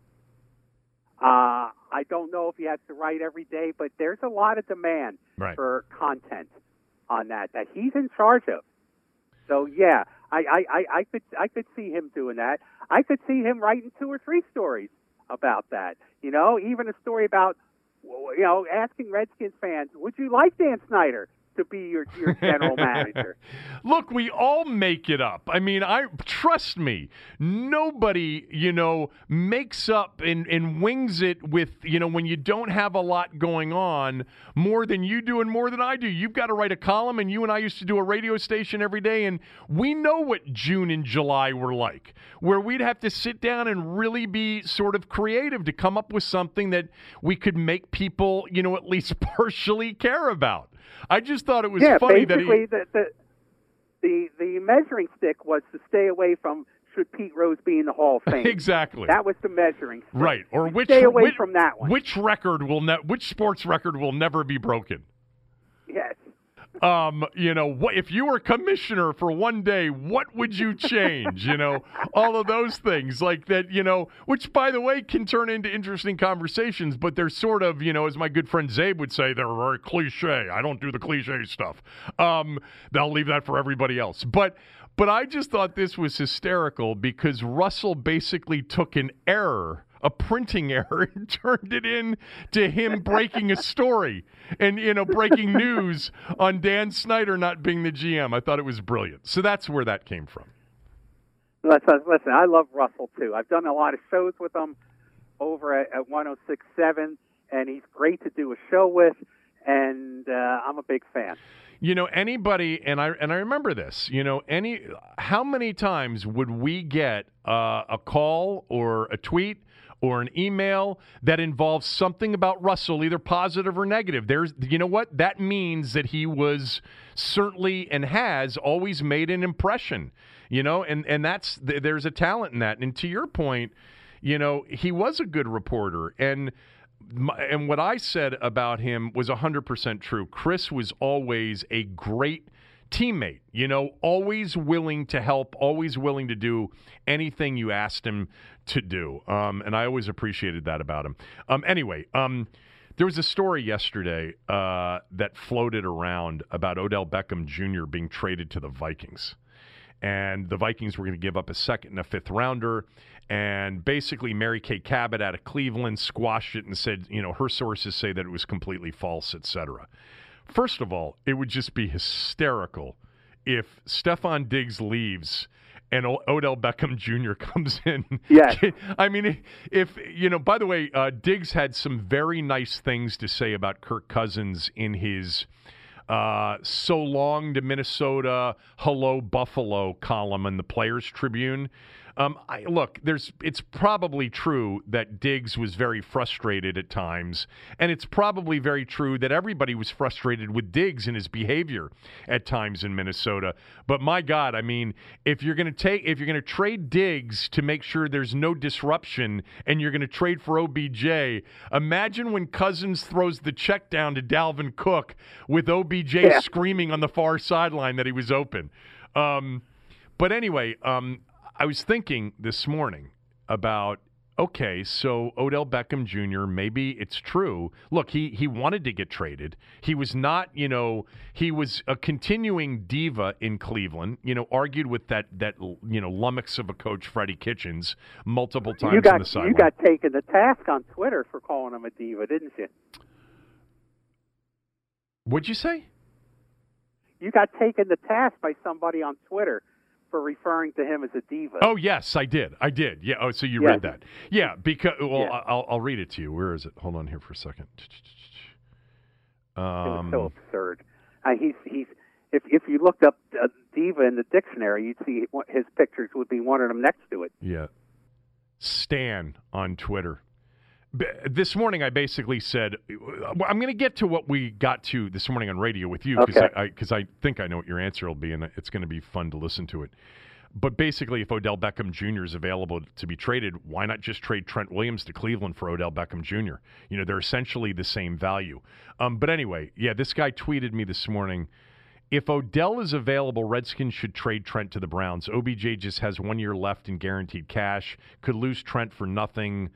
Uh, I don't know if he has to write every day, but there's a lot of demand Right. for content on that that he's in charge of. So yeah, I, I, I, I could I could see him doing that. I could see him writing two or three stories about that. You know, even a story about you know asking Redskins fans, would you like Dan Snyder to be your, your general manager. Look, we all make it up. I mean, I trust me. Nobody, you know, makes up and, and wings it with, you know, when you don't have a lot going on more than you do and more than I do. You've got to write a column, and you and I used to do a radio station every day, and we know what June and July were like, where we'd have to sit down and really be sort of creative to come up with something that we could make people, you know, at least partially care about. I just thought it was yeah, funny that he. the, the the the measuring stick was to stay away from should Pete Rose be in the Hall of Fame. Exactly. That was the measuring stick. Right. Or which stay away which, from that one. Which record will ne- which sports record will never be broken? yes. Um, you know, what if you were commissioner for one day, what would you change? you know, all of those things like that, you know, which by the way can turn into interesting conversations, but they're sort of, you know, as my good friend Zabe would say, they're very cliche. I don't do the cliche stuff. Um, they'll leave that for everybody else. But but I just thought this was hysterical because Russell basically took an error, a printing error, and turned it in to him breaking a story and you know breaking news on Dan Snyder not being the GM. I thought it was brilliant. So that's where that came from. Listen, listen, I love Russell too. I've done a lot of shows with him over at, at 1067, and he's great to do a show with, and uh, I'm a big fan. You know, anybody, and I and I remember this. You know, any how many times would we get uh, a call or a tweet or an email that involves something about Russell, either positive or negative? There's, you know what? That means that he was certainly and has always made an impression. You know, and and that's there's a talent in that. And to your point, you know, he was a good reporter and and what I said about him was 100% true. Chris was always a great teammate, you know, always willing to help, always willing to do anything you asked him to do. Um, and I always appreciated that about him. Um, anyway, um, there was a story yesterday uh, that floated around about Odell Beckham Jr. being traded to the Vikings. And the Vikings were going to give up a second and a fifth rounder. And basically, Mary Kay Cabot out of Cleveland squashed it and said, you know, her sources say that it was completely false, et cetera. First of all, it would just be hysterical if Stefon Diggs leaves and o- Odell Beckham Jr. comes in. Yes. I mean, if, you know, by the way, uh, Diggs had some very nice things to say about Kirk Cousins in his uh, so long to Minnesota, hello Buffalo column in the Players Tribune. Um, I, look, there's. It's probably true that Diggs was very frustrated at times, and it's probably very true that everybody was frustrated with Diggs and his behavior at times in Minnesota. But my God, I mean, if you're going to take, if you're going to trade Diggs to make sure there's no disruption, and you're going to trade for OBJ, imagine when Cousins throws the check down to Dalvin Cook with OBJ Yeah. screaming on the far sideline that he was open. Um, but anyway, um, I was thinking this morning about okay, so Odell Beckham Jr. Maybe it's true. Look, he he wanted to get traded. He was not, you know, he was a continuing diva in Cleveland. You know, argued with that that you know lummox of a coach, Freddie Kitchens, multiple times you on got you got taken to task on Twitter for calling him a diva, didn't you? What'd you say? You got taken to task by somebody on Twitter for referring to him as a diva. Oh yes, I did. I did. Yeah. Oh, so you Yeah. read that? Yeah. Because well, Yeah. I'll I'll read it to you. Where is it? Hold on here for a second. it was Um, so absurd. Uh, he's he's if if you looked up uh, diva in the dictionary, you'd see what- his pictures would be one of them next to it. Yeah. Stan on Twitter. This morning, I basically said, I'm going to get to what we got to this morning on radio with you because Okay. I, I, I think I know what your answer will be, and it's going to be fun to listen to it. But basically, if Odell Beckham Jr. is available to be traded, why not just trade Trent Williams to Cleveland for Odell Beckham Jr.? You know, they're essentially the same value. Um, but anyway, yeah, this guy tweeted me this morning. If Odell is available, Redskins should trade Trent to the Browns. OBJ just has one year left in guaranteed cash. Could lose Trent for nothing.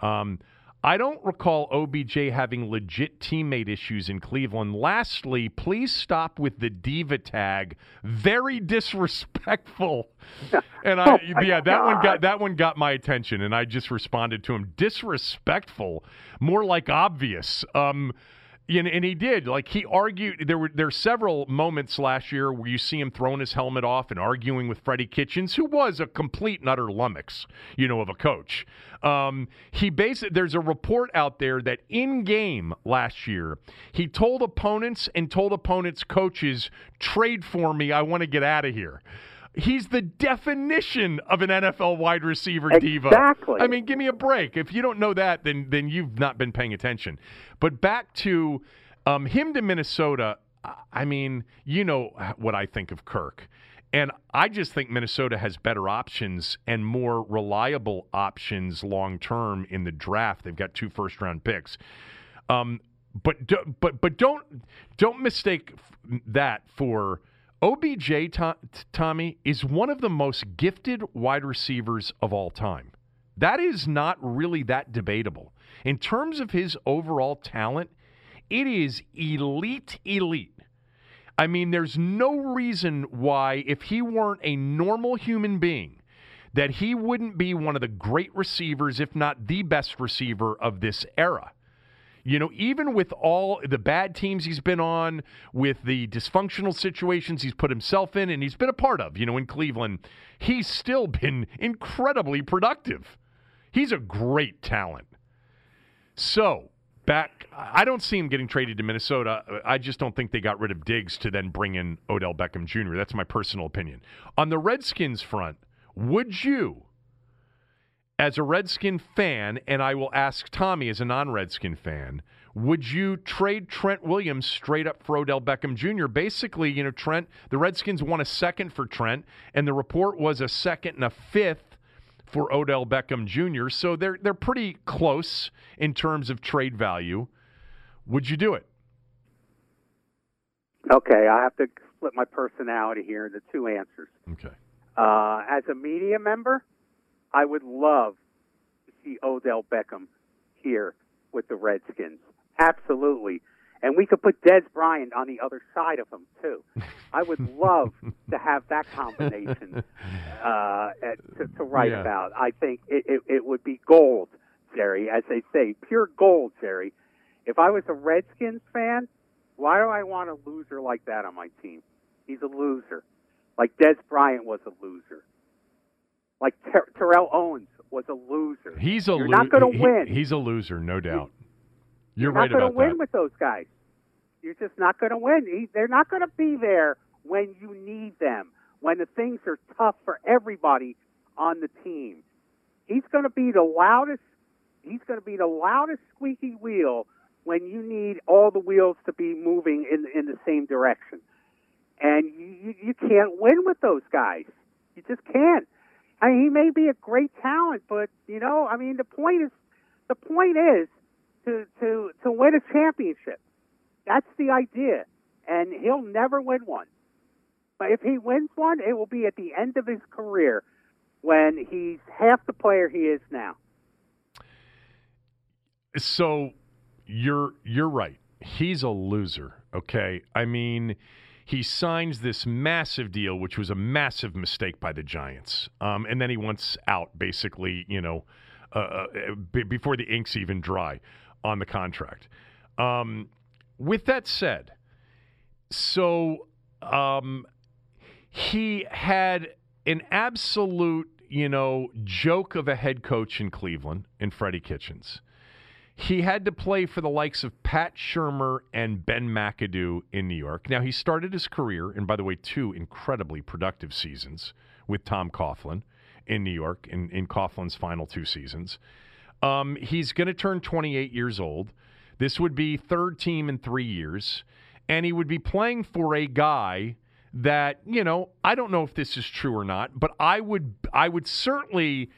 Um, I don't recall OBJ having legit teammate issues in Cleveland. Lastly, please stop with the diva tag. Very disrespectful. And I, Oh, yeah, that one got that one got my attention, and I just responded to him. Disrespectful, more like obvious. Um, and he did. Like he argued. There were there several moments last year where you see him throwing his helmet off and arguing with Freddie Kitchens, who was a complete and utter lummox, you know, of a coach. Um, he basically there's a report out there that in game last year he told opponents and told opponents coaches trade for me. I want to get out of here. He's the definition of an NFL wide receiver diva. Exactly. I mean, give me a break. If you don't know that, then then you've not been paying attention. But back to um, him to Minnesota. I mean, you know what I think of Kirk. And I just think Minnesota has better options and more reliable options long term in the draft. They've got two first round picks. Um, but but but don't don't mistake that for OBJ. Tommy is one of the most gifted wide receivers of all time. That is not really that debatable in terms of his overall talent. It is elite, elite. I mean, there's no reason why, if he weren't a normal human being, that he wouldn't be one of the great receivers, if not the best receiver of this era. You know, even with all the bad teams he's been on, with the dysfunctional situations he's put himself in and he's been a part of, you know, in Cleveland, he's still been incredibly productive. He's a great talent. So, back. I don't see him getting traded to Minnesota. I just don't think they got rid of Diggs to then bring in Odell Beckham Jr. That's my personal opinion. On the Redskins front, would you, as a Redskin fan, and I will ask Tommy as a non Redskin fan, would you trade Trent Williams straight up for Odell Beckham Jr.? Basically, you know, Trent, the Redskins want a second for Trent, and the report was a second and a fifth for Odell Beckham Jr. So they're they're pretty close in terms of trade value. Would you do it? Okay, I have to split my personality here into two answers. Okay. Uh, as a media member, I would love to see Odell Beckham here with the Redskins. Absolutely and we could put Dez Bryant on the other side of him too. I would love to have that combination uh, to, to write yeah. about. I think it, it, it would be gold, Jerry, as they say, pure gold, Jerry. If I was a Redskins fan, why do I want a loser like that on my team? He's a loser, like Dez Bryant was a loser, like Ter- Terrell Owens was a loser. He's a You're not going to he, win. He's a loser, no doubt. You're, You're right not going to win with those guys. You're just not going to win. He, they're not going to be there when you need them, when the things are tough for everybody on the team. He's going to be the loudest. He's going to be the loudest squeaky wheel when you need all the wheels to be moving in in the same direction. And you you can't win with those guys. You just can't. I mean, he may be a great talent, but you know, I mean, the point is, the point is to to to win a championship. That's the idea, and he'll never win one. But if he wins one, it will be at the end of his career when he's half the player he is now. So you're you're right. He's a loser. Okay, I mean. He signs this massive deal, which was a massive mistake by the Giants. Um, and then he wants out, basically, you know, uh, uh, b- before the ink's even dry on the contract. Um, with that said, so um, he had an absolute, you know, joke of a head coach in Cleveland in Freddie Kitchens. He had to play for the likes of Pat Shurmur and Ben McAdoo in New York. Now, he started his career, and by the way, two incredibly productive seasons with Tom Coughlin in New York in, in Coughlin's final two seasons. Um, he's going to turn 28 years old. This would be third team in three years. And he would be playing for a guy that, you know, I don't know if this is true or not, but I would I would certainly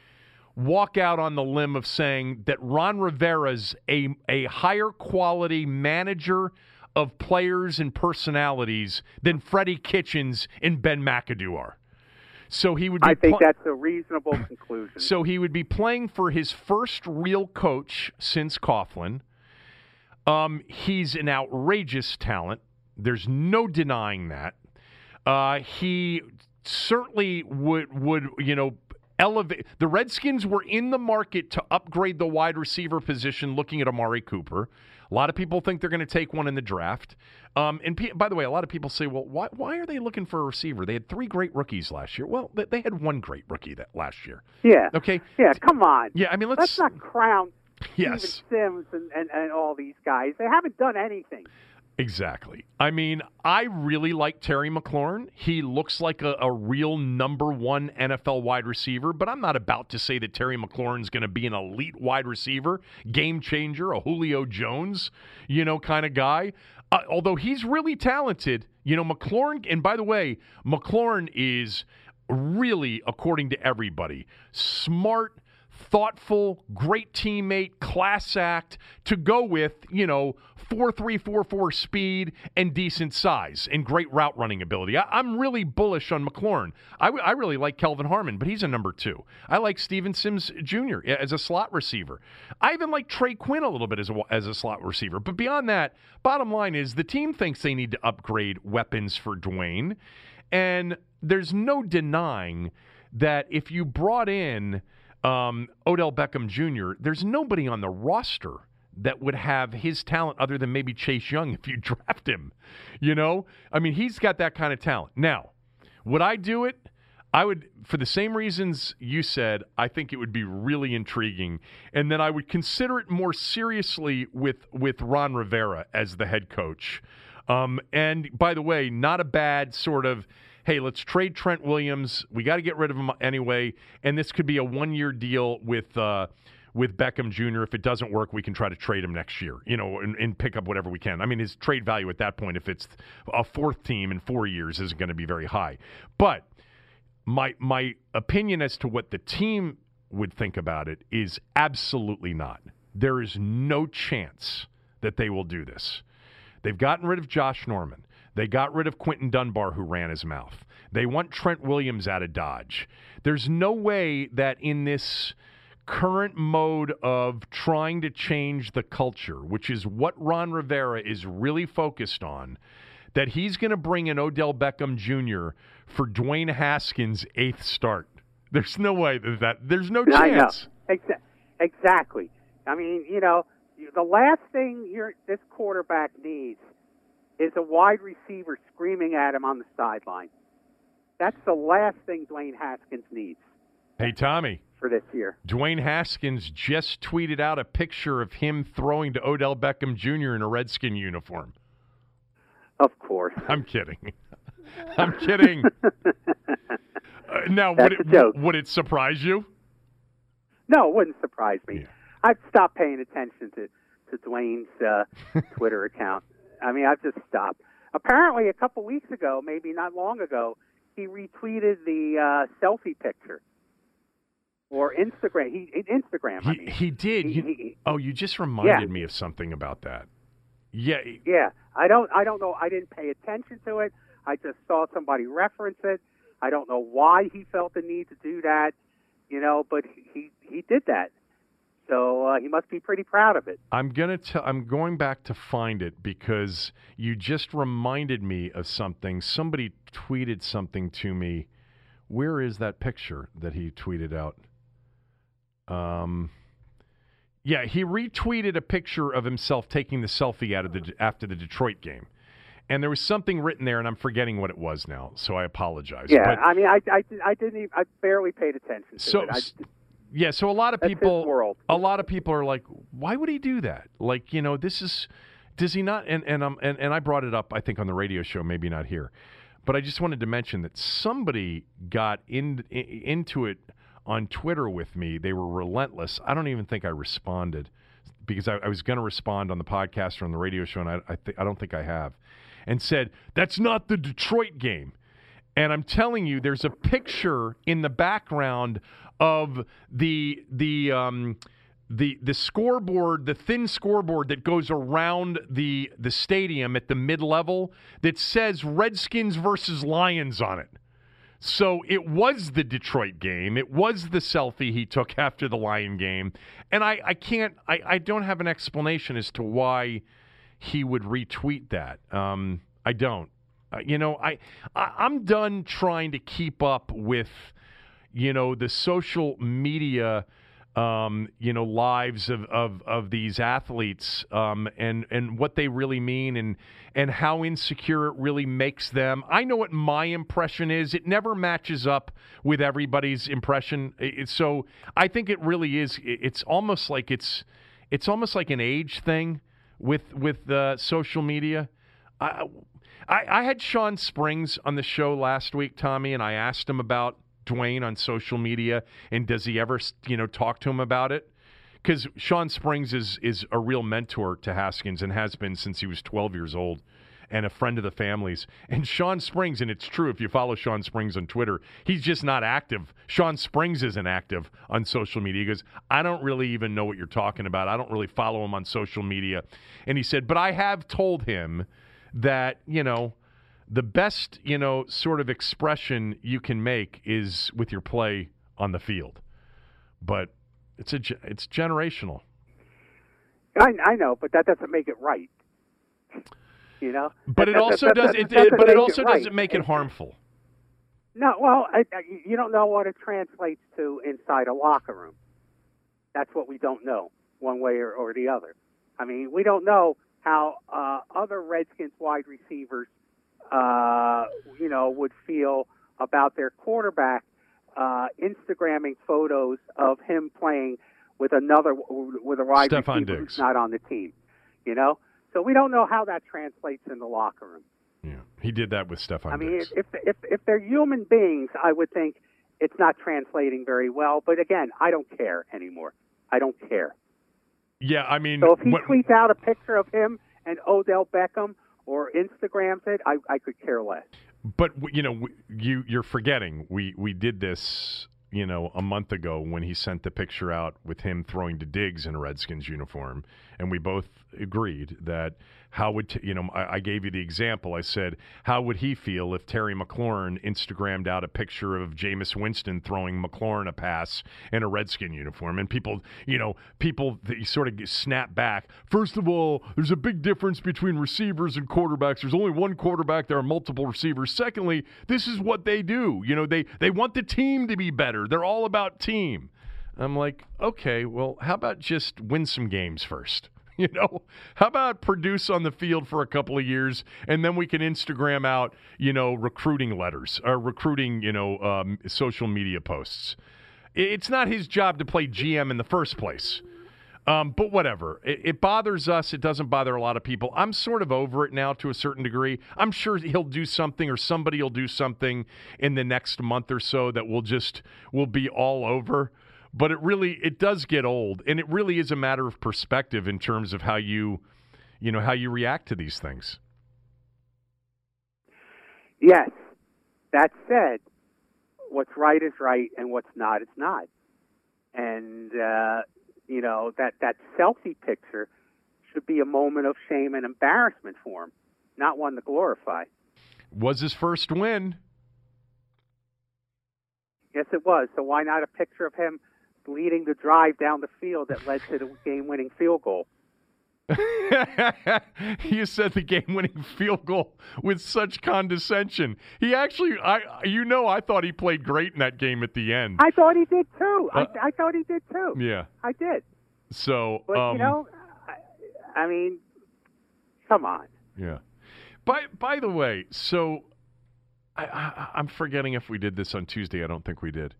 walk out on the limb of saying that Ron Rivera's a a higher quality manager of players and personalities than Freddie Kitchens and Ben McAdoo are. So he would. Be I think pl- that's a reasonable conclusion. So he would be playing for his first real coach since Coughlin. Um, he's an outrageous talent. There's no denying that. Uh, he certainly would would you know elevate. The Redskins were in the market to upgrade the wide receiver position, looking at Amari Cooper. A lot of people think they're going to take one in the draft. Um, and by the way, a lot of people say, well, why, why are they looking for a receiver? They had three great rookies last year. Well, they had one great rookie that last year. Yeah. Okay. Yeah, come on. Yeah, I mean, let's, let's not crown yes. Steven Sims and, and, and all these guys. They haven't done anything. Exactly. I mean, I really like Terry McLaurin. He looks like a, a, real number one NFL wide receiver, but I'm not about to say that Terry McLaurin's going to be an elite wide receiver, game changer, a Julio Jones, you know, kind of guy. Uh, although he's really talented, you know, McLaurin, and by the way, McLaurin is really, according to everybody, smart thoughtful, great teammate, class act to go with, you know, 4 3 4 4 speed and decent size and great route running ability. I, am really bullish on McLaurin. I, w- I really like Kelvin Harmon, but he's a number two. I like Steven Sims Jr. as a slot receiver. I even like Trey Quinn a little bit as a, as a slot receiver. But beyond that, bottom line is the team thinks they need to upgrade weapons for Dwayne. And there's no denying that if you brought in um, Odell Beckham Jr., there's nobody on the roster that would have his talent other than maybe Chase Young if you draft him. You know? I mean, he's got that kind of talent. Now, would I do it? I would, for the same reasons you said, I think it would be really intriguing. And then I would consider it more seriously with, with Ron Rivera as the head coach. Um, and by the way, not a bad sort of hey, let's trade Trent Williams. We got to get rid of him anyway, and this could be a one year deal with. Uh, with Beckham Jr. If it doesn't work, we can try to trade him next year, you know, and, and, pick up whatever we can. I mean, his trade value at that point, if it's a fourth team in four years, isn't going to be very high. But my my opinion as to what the team would think about it is absolutely not. There is no chance that they will do this. They've gotten rid of Josh Norman. They got rid of Quinton Dunbar, who ran his mouth. They want Trent Williams out of Dodge. There's no way that in this current mode of trying to change the culture, which is what Ron Rivera is really focused on, that he's going to bring in Odell Beckham Jr. for Dwayne Haskins' eighth start. There's no way that, that there's no chance. I know. Exactly. I mean, you know, the last thing this quarterback needs is a wide receiver screaming at him on the sideline. That's the last thing Dwayne Haskins needs. Hey, Tommy. For this year. Dwayne Haskins just tweeted out a picture of him throwing to Odell Beckham Jr. in a Redskin uniform. Of course. I'm kidding. I'm kidding. uh, now, That's would it, would it surprise you? No, it wouldn't surprise me. Yeah. I've stopped paying attention to, to Dwayne's uh, Twitter account. I mean, I've just stopped. Apparently, a couple weeks ago, maybe not long ago, he retweeted the uh, selfie picture or Instagram. He Instagram. He, I mean. he did. He, you, he, oh, you just reminded yeah. me of something about that. Yeah. Yeah. I don't. I don't know. I didn't pay attention to it. I just saw somebody reference it. I don't know why he felt the need to do that. You know, but he he did that. So uh, he must be pretty proud of it. I'm gonna tell. I'm going back to find it because you just reminded me of something. Somebody tweeted something to me. Where is that picture that he tweeted out? Um, yeah, he retweeted a picture of himself taking the selfie out of the after the Detroit game, and there was something written there, and I'm forgetting what it was now. So I apologize. Yeah, but, I mean, I, I, I didn't. Even, I barely paid attention to so, it. I, yeah, so a lot of people, a lot of people are like, why would he do that? Like, you know, this is, does he not? And and um and, and I brought it up, I think, on the radio show, maybe not here, but I just wanted to mention that somebody got in, in into it on Twitter with me. They were relentless. I don't even think I responded because I, I was going to respond on the podcast or on the radio show, and I I, th- I don't think I have, and said that's not the Detroit game. And I'm telling you, there's a picture in the background of the the um, the the scoreboard, the thin scoreboard that goes around the the stadium at the mid level that says Redskins versus Lions on it. So it was the Detroit game. It was the selfie he took after the Lion game. And I, I can't I, I don't have an explanation as to why he would retweet that. Um, I don't. Uh, you know, I, I I'm done trying to keep up with you know, the social media um, you know, lives of, of, of these athletes um, and and what they really mean and and how insecure it really makes them. I know what my impression is. It never matches up with everybody's impression. It, so I think it really is. It's almost like it's it's almost like an age thing with with uh, social media. I, I I had Sean Springs on the show last week, Tommy, and I asked him about Dwayne on social media, and does he ever, you know, talk to him about it? Because Sean Springs is is a real mentor to Haskins and has been since he was 12 years old, and a friend of the family's. And Sean Springs, and it's true if you follow Sean Springs on Twitter, he's just not active. Sean Springs isn't active on social media. He goes, I don't really even know what you're talking about. I don't really follow him on social media. And he said, but I have told him that you know the best, you know, sort of expression you can make is with your play on the field. But it's a it's generational. I, I know, but that doesn't make it right. You know. But that, it also that, does. That, it, but it also it right. doesn't make it harmful. No, well, I, I, you don't know what it translates to inside a locker room. That's what we don't know, one way or, or the other. I mean, we don't know how uh, other Redskins wide receivers uh, you know, would feel about their quarterback uh, Instagramming photos of him playing with another with a wide Stefon receiver Diggs. who's not on the team. You know, so we don't know how that translates in the locker room. Yeah, he did that with Stefon I mean, Diggs. if if if they're human beings, I would think it's not translating very well. But again, I don't care anymore. I don't care. Yeah, I mean, So if he what- tweets out a picture of him and Odell Beckham or Instagrams it, I, I could care less. But you know, you you're forgetting we we did this you know a month ago when he sent the picture out with him throwing to Diggs in a Redskins uniform, and we both agreed that how would t- you know I, I gave you the example. I said how would he feel if Terry McLaurin Instagrammed out a picture of Jameis Winston throwing McLaurin a pass in a Redskin uniform, and people you know people sort of snap back. First of all, there's a big difference between receivers and quarterbacks. There's only one quarterback. There are multiple receivers. Secondly, this is what they do. You know, they they want the team to be better. They're all about team. I'm like, okay, well, how about just win some games first? You know, how about produce on the field for a couple of years, and then we can Instagram out, you know, recruiting letters or recruiting, you know, um, social media posts. It's not his job to play GM in the first place. Um, but whatever. It, it bothers us. It doesn't bother a lot of people. I'm sort of over it now to a certain degree. I'm sure he'll do something or somebody will do something in the next month or so that will just will be all over. But it really it does get old, and it really is a matter of perspective in terms of how you, you know, how you react to these things. Yes. That said, what's right is right, and what's not is not. And uh, you know that that selfie picture should be a moment of shame and embarrassment for him, not one to glorify. Was his first win. Yes, it was. So why not a picture of him leading the drive down the field that led to the game-winning field goal? you said the game-winning field goal with such condescension. He actually, I, you know, I thought he played great in that game at the end. I thought he did too. Uh, I, I thought he did too. yeah. I did. So, But um, you know, I, I mean, come on. yeah. By by the way, so I, I, I'm forgetting if we did this on Tuesday. I don't think we did.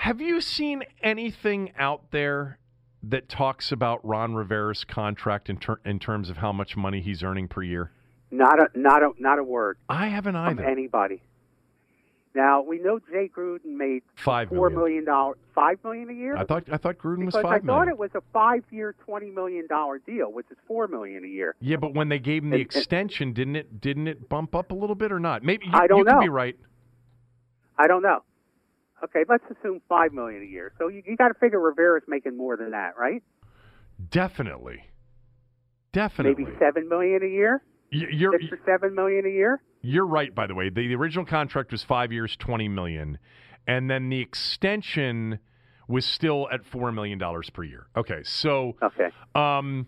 Have you seen anything out there that talks about Ron Rivera's contract in, ter- in terms of how much money he's earning per year? Not a not a not a word I haven't either. anybody. Now we know Jay Gruden made Five four million. million dollars, five million a year. I thought I thought Gruden was because I five thought it was a five-year, twenty million dollar deal, which is four million a year. Yeah, but when they gave him the And- extension, didn't it didn't it bump up a little bit or not? Maybe you, I don't you could be right. I don't know. Okay, let's assume five million a year. So you, you got to figure Rivera's making more than that, right? Definitely, definitely. Maybe seven million a year, Y- You're six or seven million a year. you're right. By the way, the, the original contract was five years, twenty million, and then the extension was still at four million dollars per year. Okay, so Okay. um,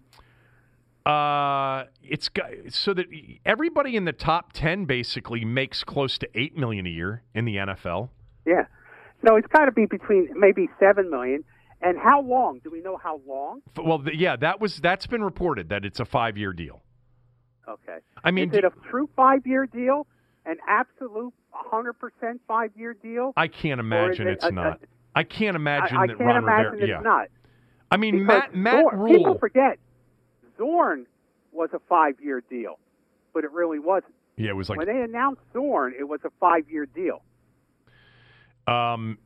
uh, it's so that everybody in the top ten basically makes close to eight million a year in the NFL. Yeah. So it's got to be between maybe seven million. And how long? Do we know how long? Well, yeah, that was that's been reported that it's a five year deal. Okay. I mean, is it a true five-year deal? An absolute 100% five-year deal? I can't imagine it it's a- not. I can't imagine I, I that can't Ron imagine Rivera. it's yeah, not. I mean Because Matt Matt Zorn- People forget Zorn was a five-year deal, but it really wasn't. Yeah, it was like when they announced Zorn, it was a five-year deal. Um,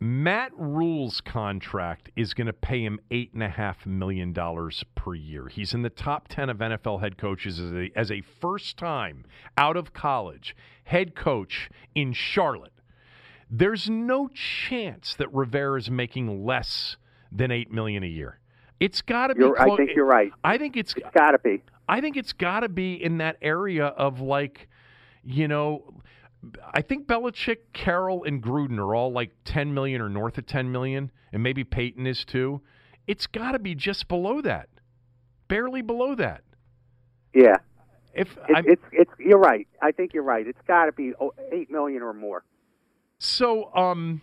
Matt Rhule's contract is going to pay him eight and a half million dollars per year. He's in the top ten of NFL head coaches as a, as a first time out of college head coach in Charlotte. There's no chance that Rivera is making less than eight million a year. It's got to be. You're, I think you're right. I think it's. It's got to be. I think it's got to be in that area of like, you know, I think Belichick, Carroll, and Gruden are all like 10 million or north of 10 million, and maybe Payton is too. It's got to be just below that, barely below that. Yeah. If It, it's it's you're right. I think you're right. It's got to be oh, eight million or more. So, um,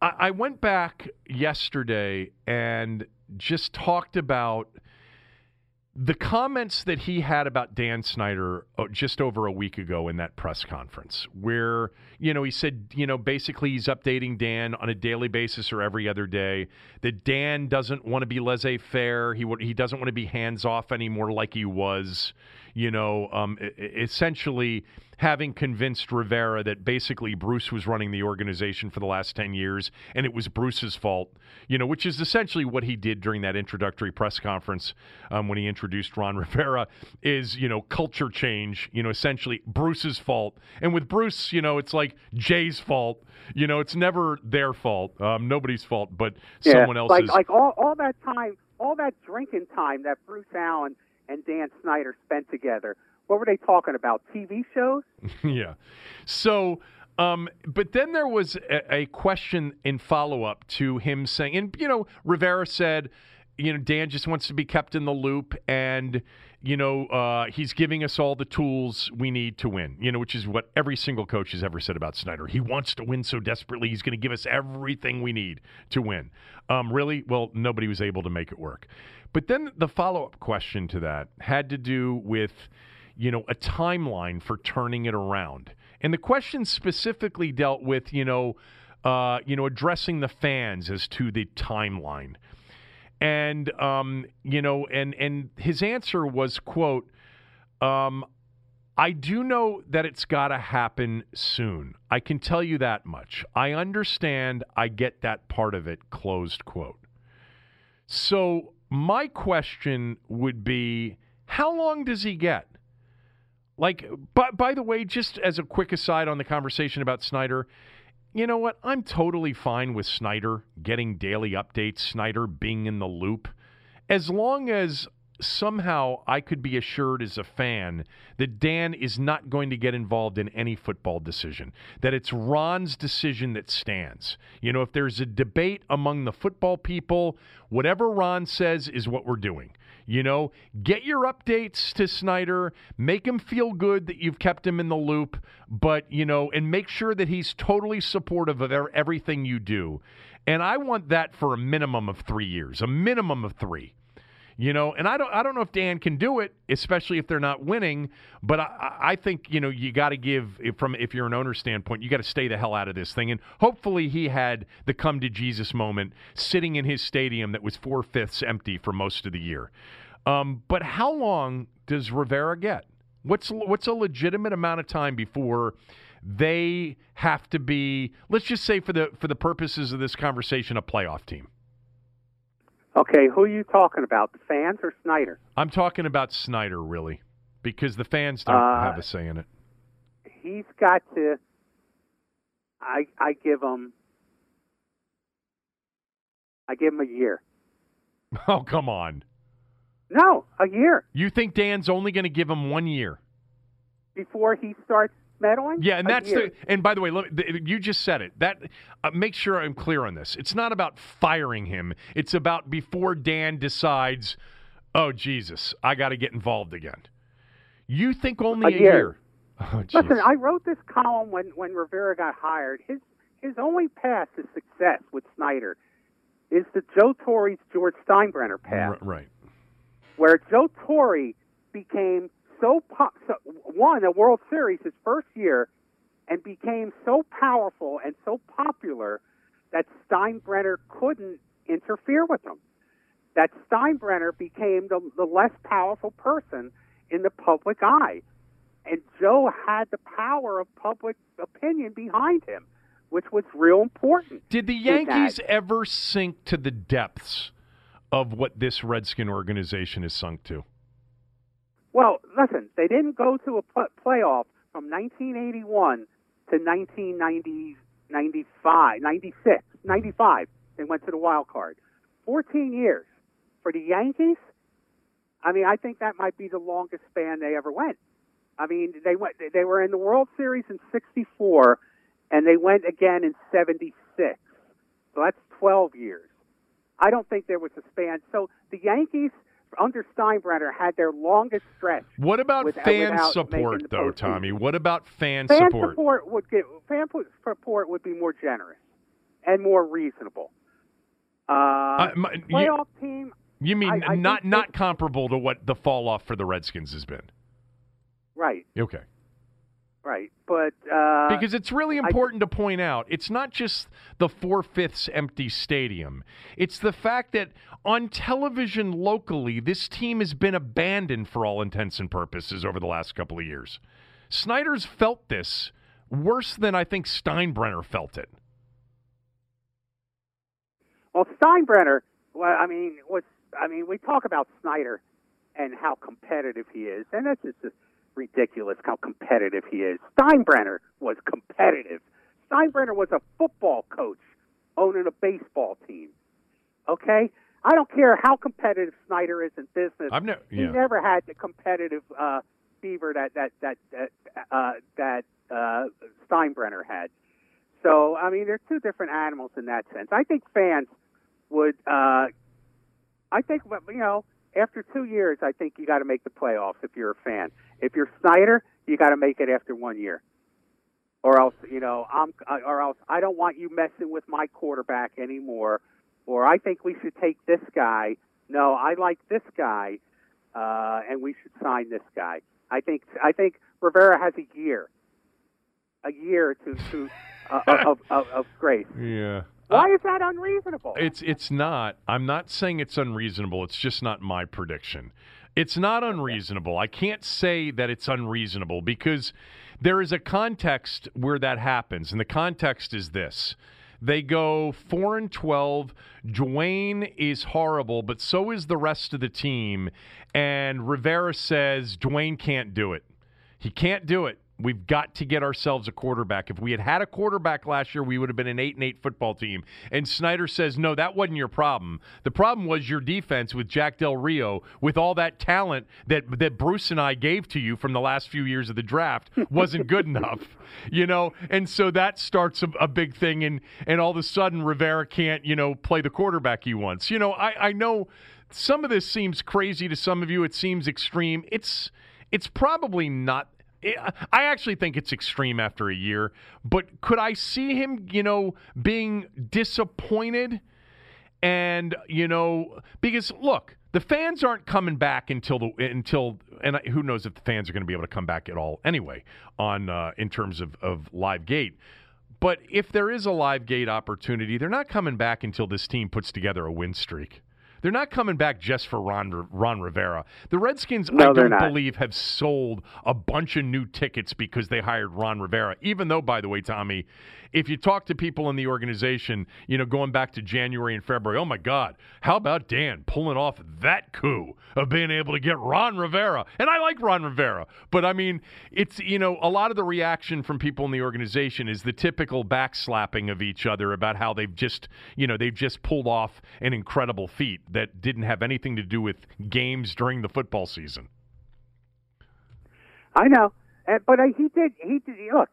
I, I went back yesterday and just talked about the comments that he had about Dan Snyder uh, just over a week ago in that press conference, where, you know, he said, you know, basically he's updating Dan on a daily basis or every other day, that Dan doesn't want to be laissez faire. He, he doesn't want to be hands off anymore like he was, you know, um, essentially having convinced Rivera that basically Bruce was running the organization for the last 10 years and it was Bruce's fault, you know, which is essentially what he did during that introductory press conference um, when he introduced Ron Rivera is, you know, culture change, you know, essentially Bruce's fault. And with Bruce, you know, it's like Jay's fault. You know, it's never their fault, um, nobody's fault, but Yeah. someone else's. Like like all all that time, all that drinking time that Bruce Allen and Dan Snyder spent together. What were they talking about? TV shows? yeah. So, um, but then there was a, a question in follow up to him saying, and you know, Rivera said, you know, Dan just wants to be kept in the loop, and you know, uh, he's giving us all the tools we need to win. You know, which is what every single coach has ever said about Snyder. He wants to win so desperately, he's going to give us everything we need to win. Um, really? Well, nobody was able to make it work. But then the follow up question to that had to do with you know, a timeline for turning it around. And the question specifically dealt with, you know, uh, you know, addressing the fans as to the timeline. And um, you know, and and his answer was, quote, um, I do know that it's got to happen soon. I can tell you that much. I understand. I get that part of it. Closed quote. So my question would be, how long does he get? Like, by, by the way, just as a quick aside on the conversation about Snyder, you know what? I'm totally fine with Snyder getting daily updates, Snyder being in the loop, as long as somehow I could be assured as a fan that Dan is not going to get involved in any football decision, that it's Ron's decision that stands. You know, if there's a debate among the football people, whatever Ron says is what we're doing. You know, get your updates to Snyder, make him feel good that you've kept him in the loop, but, you know, and make sure that he's totally supportive of er- everything you do. And I want that for a minimum of three years, a minimum of three. You know, and I don't I don't know if Dan can do it, especially if they're not winning. But I, I- think you know you got to give from if you're an owner standpoint, you got to stay the hell out of this thing. And hopefully he had the come to Jesus moment sitting in his stadium that was four fifths empty for most of the year. Um, but how long does Rivera get? What's what's a legitimate amount of time before they have to be? Let's just say for the for the purposes of this conversation, a playoff team. Okay, who are you talking about? The fans or Snyder? I'm talking about Snyder, really, because the fans don't Uh, have a say in it. He's got to. I I give him. I give him a year. Oh, come on. No, a year You think Dan's only going to give him one year? before he starts meddling. Yeah, and that's year. the. And by the way, let, the, you just said it. That uh, make sure I'm clear on this. It's not about firing him. It's about before Dan decides, oh Jesus, I got to get involved again. You think only A a, year. Oh, Listen. I wrote this column when when Rivera got hired. His his only path to success with Snyder is the Joe Torre's George Steinbrenner path, right. where Joe Torre became so, po- so won a World Series his first year and became so powerful and so popular that Steinbrenner couldn't interfere with him. That Steinbrenner became the, the less powerful person in the public eye. And Joe had the power of public opinion behind him, which was real important. Did the. Yankees ever sink to the depths of what this Redskin organization is sunk to? Well, listen, they didn't go to a pl- playoff from 1981 to 1990, 95, 96, 95. They went to the wild card. 14 years. For the Yankees, I mean, I think that might be the longest span they ever went. I mean, they went they were in the World Series in 64 and they went again in 76. So that's 12 years. I don't think there was a span. So the Yankees under Steinbrenner had their longest stretch. What about Without- fan without support, though, postseason. Tommy? What about fan, Fan support? support would get fan support would be more generous and more reasonable. Uh, Uh, my- you- playoff team, You mean I- I not not comparable to what the fall off for the Redskins has been? right, Okay. Right, but uh, Because it's really important to point out, it's not just the four fifths empty stadium. It's the fact that on television locally, this team has been abandoned for all intents and purposes over the last couple of years. Snyder's felt this worse than I think Steinbrenner felt it. Well, Steinbrenner, well, I mean, was I mean, we talk about Snyder and how competitive he is, and that's just just ridiculous how competitive he is. Steinbrenner was competitive. Steinbrenner was a football coach owning a baseball team. Okay, I don't care how competitive Snyder is in business. I've never, he never had the competitive uh, fever that that that that uh, that uh, Steinbrenner had. So I mean, they're two different animals in that sense. I think fans would. Uh, I think you know, after two years, I think you got to make the playoffs if you're a fan. If you're Snyder, you got to make it after one year, or else you know, I'm or else I don't want you messing with my quarterback anymore. Or I think we should take this guy. No, I like this guy, uh, and we should sign this guy. I think I think Rivera has a year, a year to to uh, of, of of grace. Yeah. Why uh, is that unreasonable? It's it's not. I'm not saying it's unreasonable. It's just not my prediction. It's not unreasonable. I can't say that it's unreasonable because there is a context where that happens, and the context is this. They go 4 and 12. Dwayne is horrible, but so is the rest of the team. And Rivera says Dwayne can't do it. He can't do it. We've got to get ourselves a quarterback. If we had had a quarterback last year, we would have been an 8 and 8 football team. And Snyder says, "No, that wasn't your problem. The problem was your defense with Jack Del Rio with all that talent that that Bruce and I gave to you from the last few years of the draft wasn't good enough." You know, and so that starts a, a big thing and and all of a sudden Rivera can't, you know, play the quarterback he wants. You know, I I know some of this seems crazy to some of you. It seems extreme. It's it's probably not. I actually think it's extreme after a year, but could I see him, you know, being disappointed? And you know, because look, the fans aren't coming back until the until, and who knows if the fans are going to be able to come back at all anyway on uh, in terms of of live gate. But if there is a live gate opportunity, they're not coming back until this team puts together a win streak. They're not coming back just for Ron, Ron Rivera. The Redskins, No, I don't not. believe, have sold a bunch of new tickets because they hired Ron Rivera. Even though, by the way, Tommy, if you talk to people in the organization, you know, going back to January and February, oh my God, how about Dan pulling off that coup of being able to get Ron Rivera? And I like Ron Rivera, but I mean, it's, you know, a lot of the reaction from people in the organization is the typical backslapping of each other about how they've just, you know, they've just pulled off an incredible feat that didn't have anything to do with games during the football season. I know, but uh, he did. He did. Look,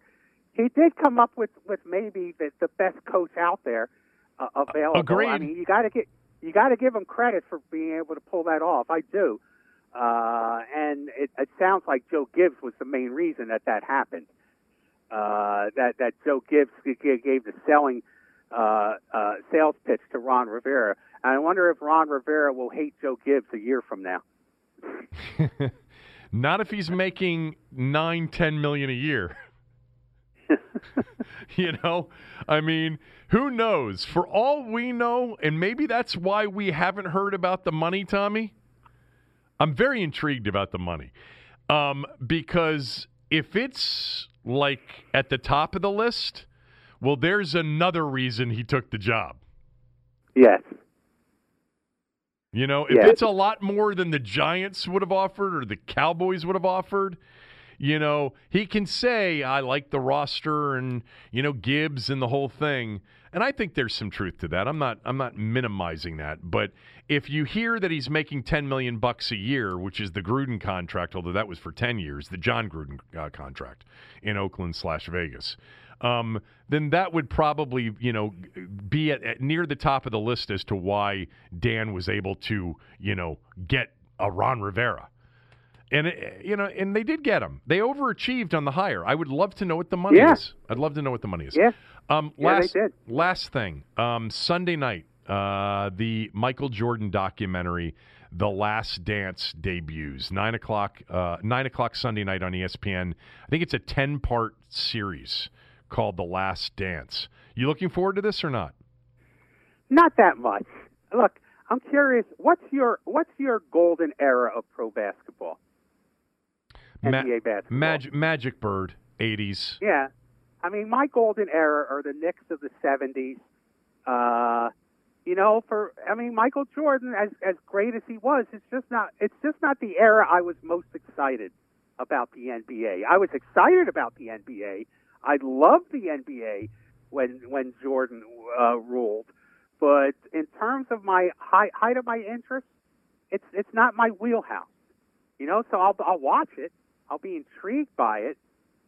he did come up with with maybe the, the best coach out there uh, available. I mean, you got to get you got to give him credit for being able to pull that off. I do, uh, and it, it sounds like Joe Gibbs was the main reason that that happened. uh, that that Joe Gibbs gave the selling uh, uh, sales pitch to Ron Rivera. And I wonder if Ron Rivera will hate Joe Gibbs a year from now. Not if he's making nine, ten million a year. you know, I mean, who knows? For all we know, and maybe that's why we haven't heard about the money, Tommy. I'm very intrigued about the money um, because if it's like at the top of the list, well, there's another reason he took the job. Yes. You know, if it's a lot more than the Giants would have offered or the Cowboys would have offered, you know, he can say, I like the roster and, you know, Gibbs and the whole thing. And I think there's some truth to that. I'm not I'm not minimizing that, but if you hear that he's making 10 million bucks a year, which is the Gruden contract, although that was for 10 years, the Jon Gruden uh, contract in Oakland slash Vegas, um, then that would probably you know be at, at near the top of the list as to why Dan was able to you know get a Ron Rivera. And it, you know, and they did get him. They overachieved on the hire. I would love to know what the money yeah. is. I'd love to know what the money is. Yeah. Um, yeah, last, did. Last thing, um, Sunday night, uh, the Michael Jordan documentary, "The Last Dance" debuts. Nine o'clock. Uh, nine o'clock Sunday night on ESPN. I think it's a ten-part series called The Last Dance. You looking forward to this or not? Not that much. Look, I'm curious. What's your what's your golden era of pro basketball? Ma- NBA basketball. Magic, Magic Bird, 80s. Yeah, I mean, my golden era are the Knicks of the '70s. Uh, you know, for I mean, Michael Jordan, as as great as he was, it's just not it's just not the era I was most excited about the NBA. I was excited about the NBA. I loved the NBA when when Jordan uh, ruled, but in terms of my high, height of my interest, it's it's not my wheelhouse. You know, so I'll I'll watch it. I'll be intrigued by it,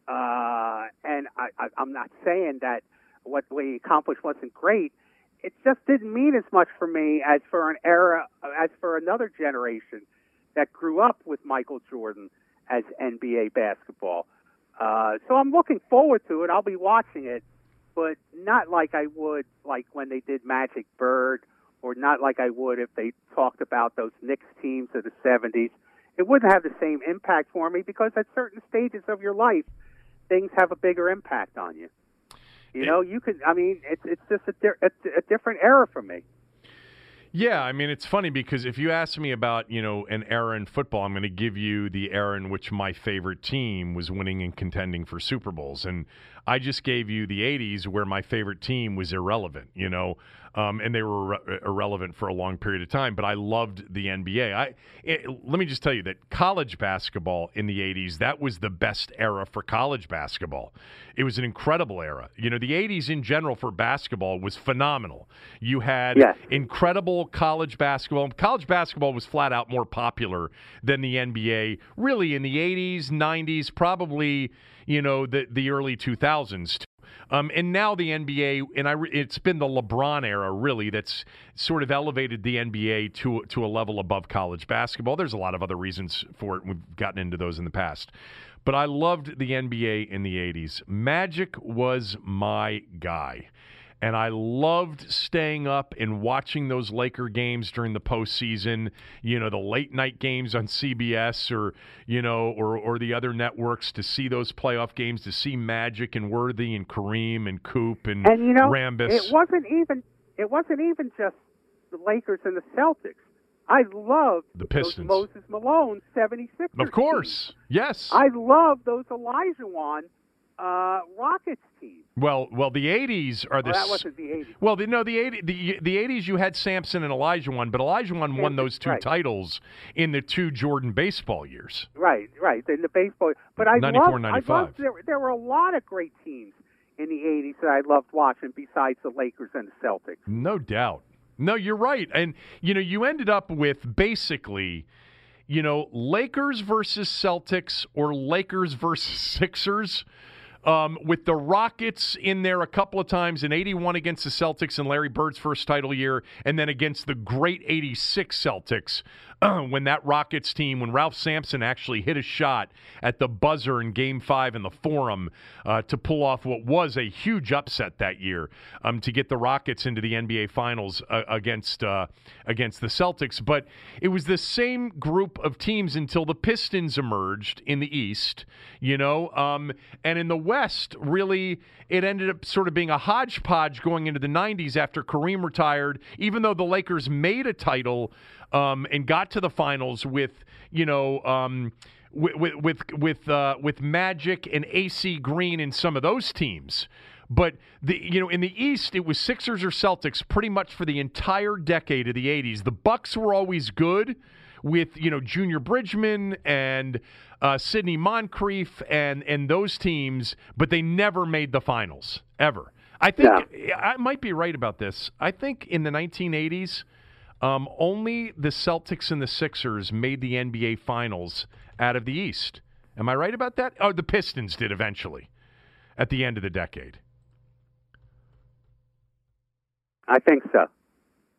uh, and I, I, I'm not saying that what we accomplished wasn't great. It just didn't mean as much for me as for an era, as for another generation that grew up with Michael Jordan as NBA basketball. Uh, so I'm looking forward to it. I'll be watching it, but not like I would like when they did Magic Bird, or not like I would if they talked about those Knicks teams of the '70s. It wouldn't have the same impact for me because at certain stages of your life, things have a bigger impact on you. You know, you could. I mean, it's it's just a, di- a, a different era for me. Yeah, I mean it's funny because if you ask me about you know an era in football, I'm going to give you the era in which my favorite team was winning and contending for Super Bowls, and I just gave you the '80s where my favorite team was irrelevant. You know, um, and they were ir- irrelevant for a long period of time. But I loved the NBA. I it, let me just tell you that college basketball in the '80s that was the best era for college basketball. It was an incredible era. You know, the '80s in general for basketball was phenomenal. You had Yes. incredible college basketball. College basketball was flat out more popular than the NBA. Really, in the '80s, '90s, probably you know the the early 2000s. Um, and now the NBA, and I, it's been the LeBron era really that's sort of elevated the NBA to to a level above college basketball. There's a lot of other reasons for it. We've gotten into those in the past, but I loved the NBA in the '80s. Magic was my guy. And I loved staying up and watching those Laker games during the postseason. You know, the late night games on CBS or you know, or or the other networks to see those playoff games, to see Magic and Worthy and Kareem and Coop and, And you know, Rambis. it wasn't even it wasn't even just the Lakers and the Celtics. I loved The Pistons. Moses Malone 76ers. of course, yes. I love those Olajuwon uh, Rockets teams. well, well, the '80s are the. Well, that wasn't the 80s. Well, the, no, the 80, the the eighties you had Sampson and Olajuwon, but Olajuwon won those two right. titles in the two Jordan baseball years. Right, right. In the baseball, but I 94, loved, I loved there, there were a lot of great teams in the '80s that I loved watching, besides the Lakers and the Celtics. No doubt. No, you're right. And, you know, you ended up with basically, you know, Lakers versus Celtics or Lakers versus Sixers. Um, with the Rockets in there a couple of times in 81 against the Celtics in Larry Bird's first title year, and then against the great 86 Celtics when that Rockets team, when Ralph Sampson actually hit a shot at the buzzer in game five in the forum uh, to pull off what was a huge upset that year um, to get the Rockets into the NBA Finals uh, against, uh, against the Celtics. But it was the same group of teams until the Pistons emerged in the East, you know, um, and in the West, really, it ended up sort of being a hodgepodge going into the 90s after Kareem retired, even though the Lakers made a title um, and got to the finals with, you know, um, with with with uh, with Magic and AC Green and some of those teams. But the you know in the East it was Sixers or Celtics pretty much for the entire decade of the 80s. The Bucks were always good with you know Junior Bridgeman and uh, Sidney Moncrief and and those teams, but they never made the finals ever. I think yeah. I might be right about this. I think in the 1980s um, only the Celtics and the Sixers made the NBA Finals out of the East. Am I right about that? Oh, the Pistons did eventually at the end of the decade. I think so.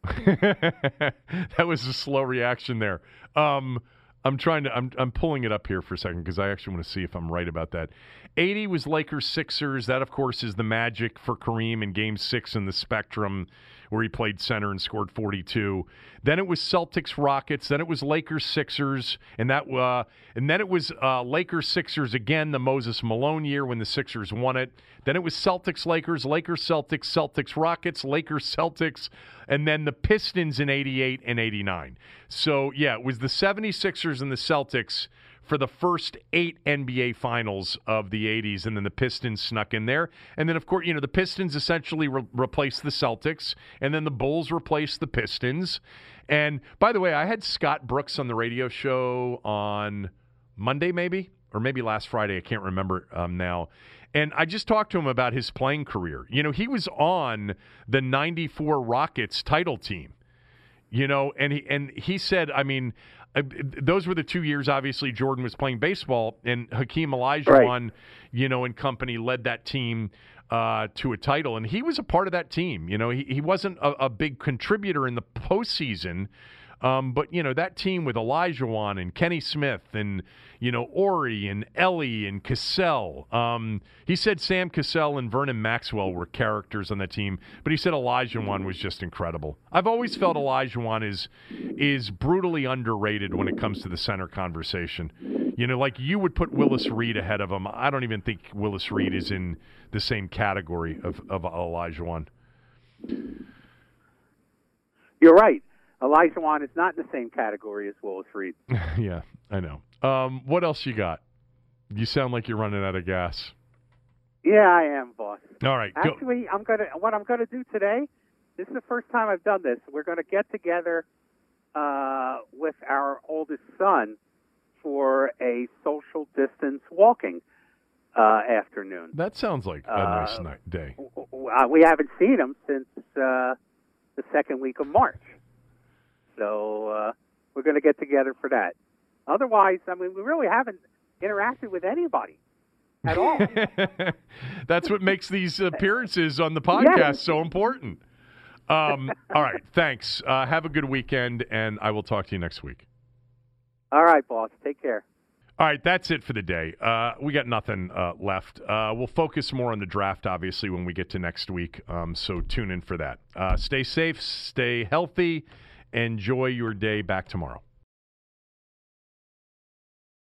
that was a slow reaction there. Um, I'm trying to. I'm I'm pulling it up here for a second because I actually want to see if I'm right about that. 80 was Lakers Sixers. That of course is the Magic for Kareem in Game Six in the Spectrum where he played center and scored 42. Then it was Celtics Rockets. Then it was Lakers Sixers, and that uh, and then it was uh, Lakers Sixers again, the Moses Malone year when the Sixers won it. Then it was Celtics Lakers, Lakers Celtics, Celtics Rockets, Lakers Celtics, and then the Pistons in 88 and 89. So yeah, it was the 76ers and the Celtics for the first eight NBA finals of the 80s, and then the Pistons snuck in there. And then, of course, you know, the Pistons essentially re- replaced the Celtics, and then the Bulls replaced the Pistons. And by the way, I had Scott Brooks on the radio show on Monday, maybe, or maybe last Friday. I can't remember um, now. And I just talked to him about his playing career. You know, he was on the 94 Rockets title team you know and he and he said i mean those were the two years. Obviously, Jordan was playing baseball, and Hakeem Olajuwon, right. you know, and company led that team uh, to a title, and he was a part of that team. You know, he he wasn't a, a big contributor in the postseason, um, but you know that team with Olajuwon and Kenny Smith and you know Horry and Elie and Cassell. Um, he said Sam Cassell and Vernon Maxwell were characters on the team, but he said Olajuwon was just incredible. I've always felt Olajuwon is is brutally underrated when it comes to the center conversation. You know, like you would put Willis Reed ahead of him. I don't even think Willis Reed is in the same category of of Olajuwon. You're right. Olajuwon is not in the same category as Willis Reed. yeah, I know. Um, what else you got? You sound like you're running out of gas. Yeah, I am, boss. All right. Actually, go. I'm gonna. What I'm gonna do today. This is the first time I've done this. We're gonna get together uh, with our oldest son for a social distance walking uh, afternoon. That sounds like a uh, nice night, day. We haven't seen him since uh, the second week of March. So uh, we're going to get together for that. Otherwise, I mean, we really haven't interacted with anybody at all. That's what makes these appearances on the podcast yes. so important. Um, all right, thanks. Uh, have a good weekend, and I will talk to you next week. All right, boss. Take care. All right, that's it for the day. Uh, we got nothing uh, left. Uh, we'll focus more on the draft, obviously, when we get to next week. Um, so tune in for that. Uh, stay safe, stay healthy. Enjoy your day. Back tomorrow.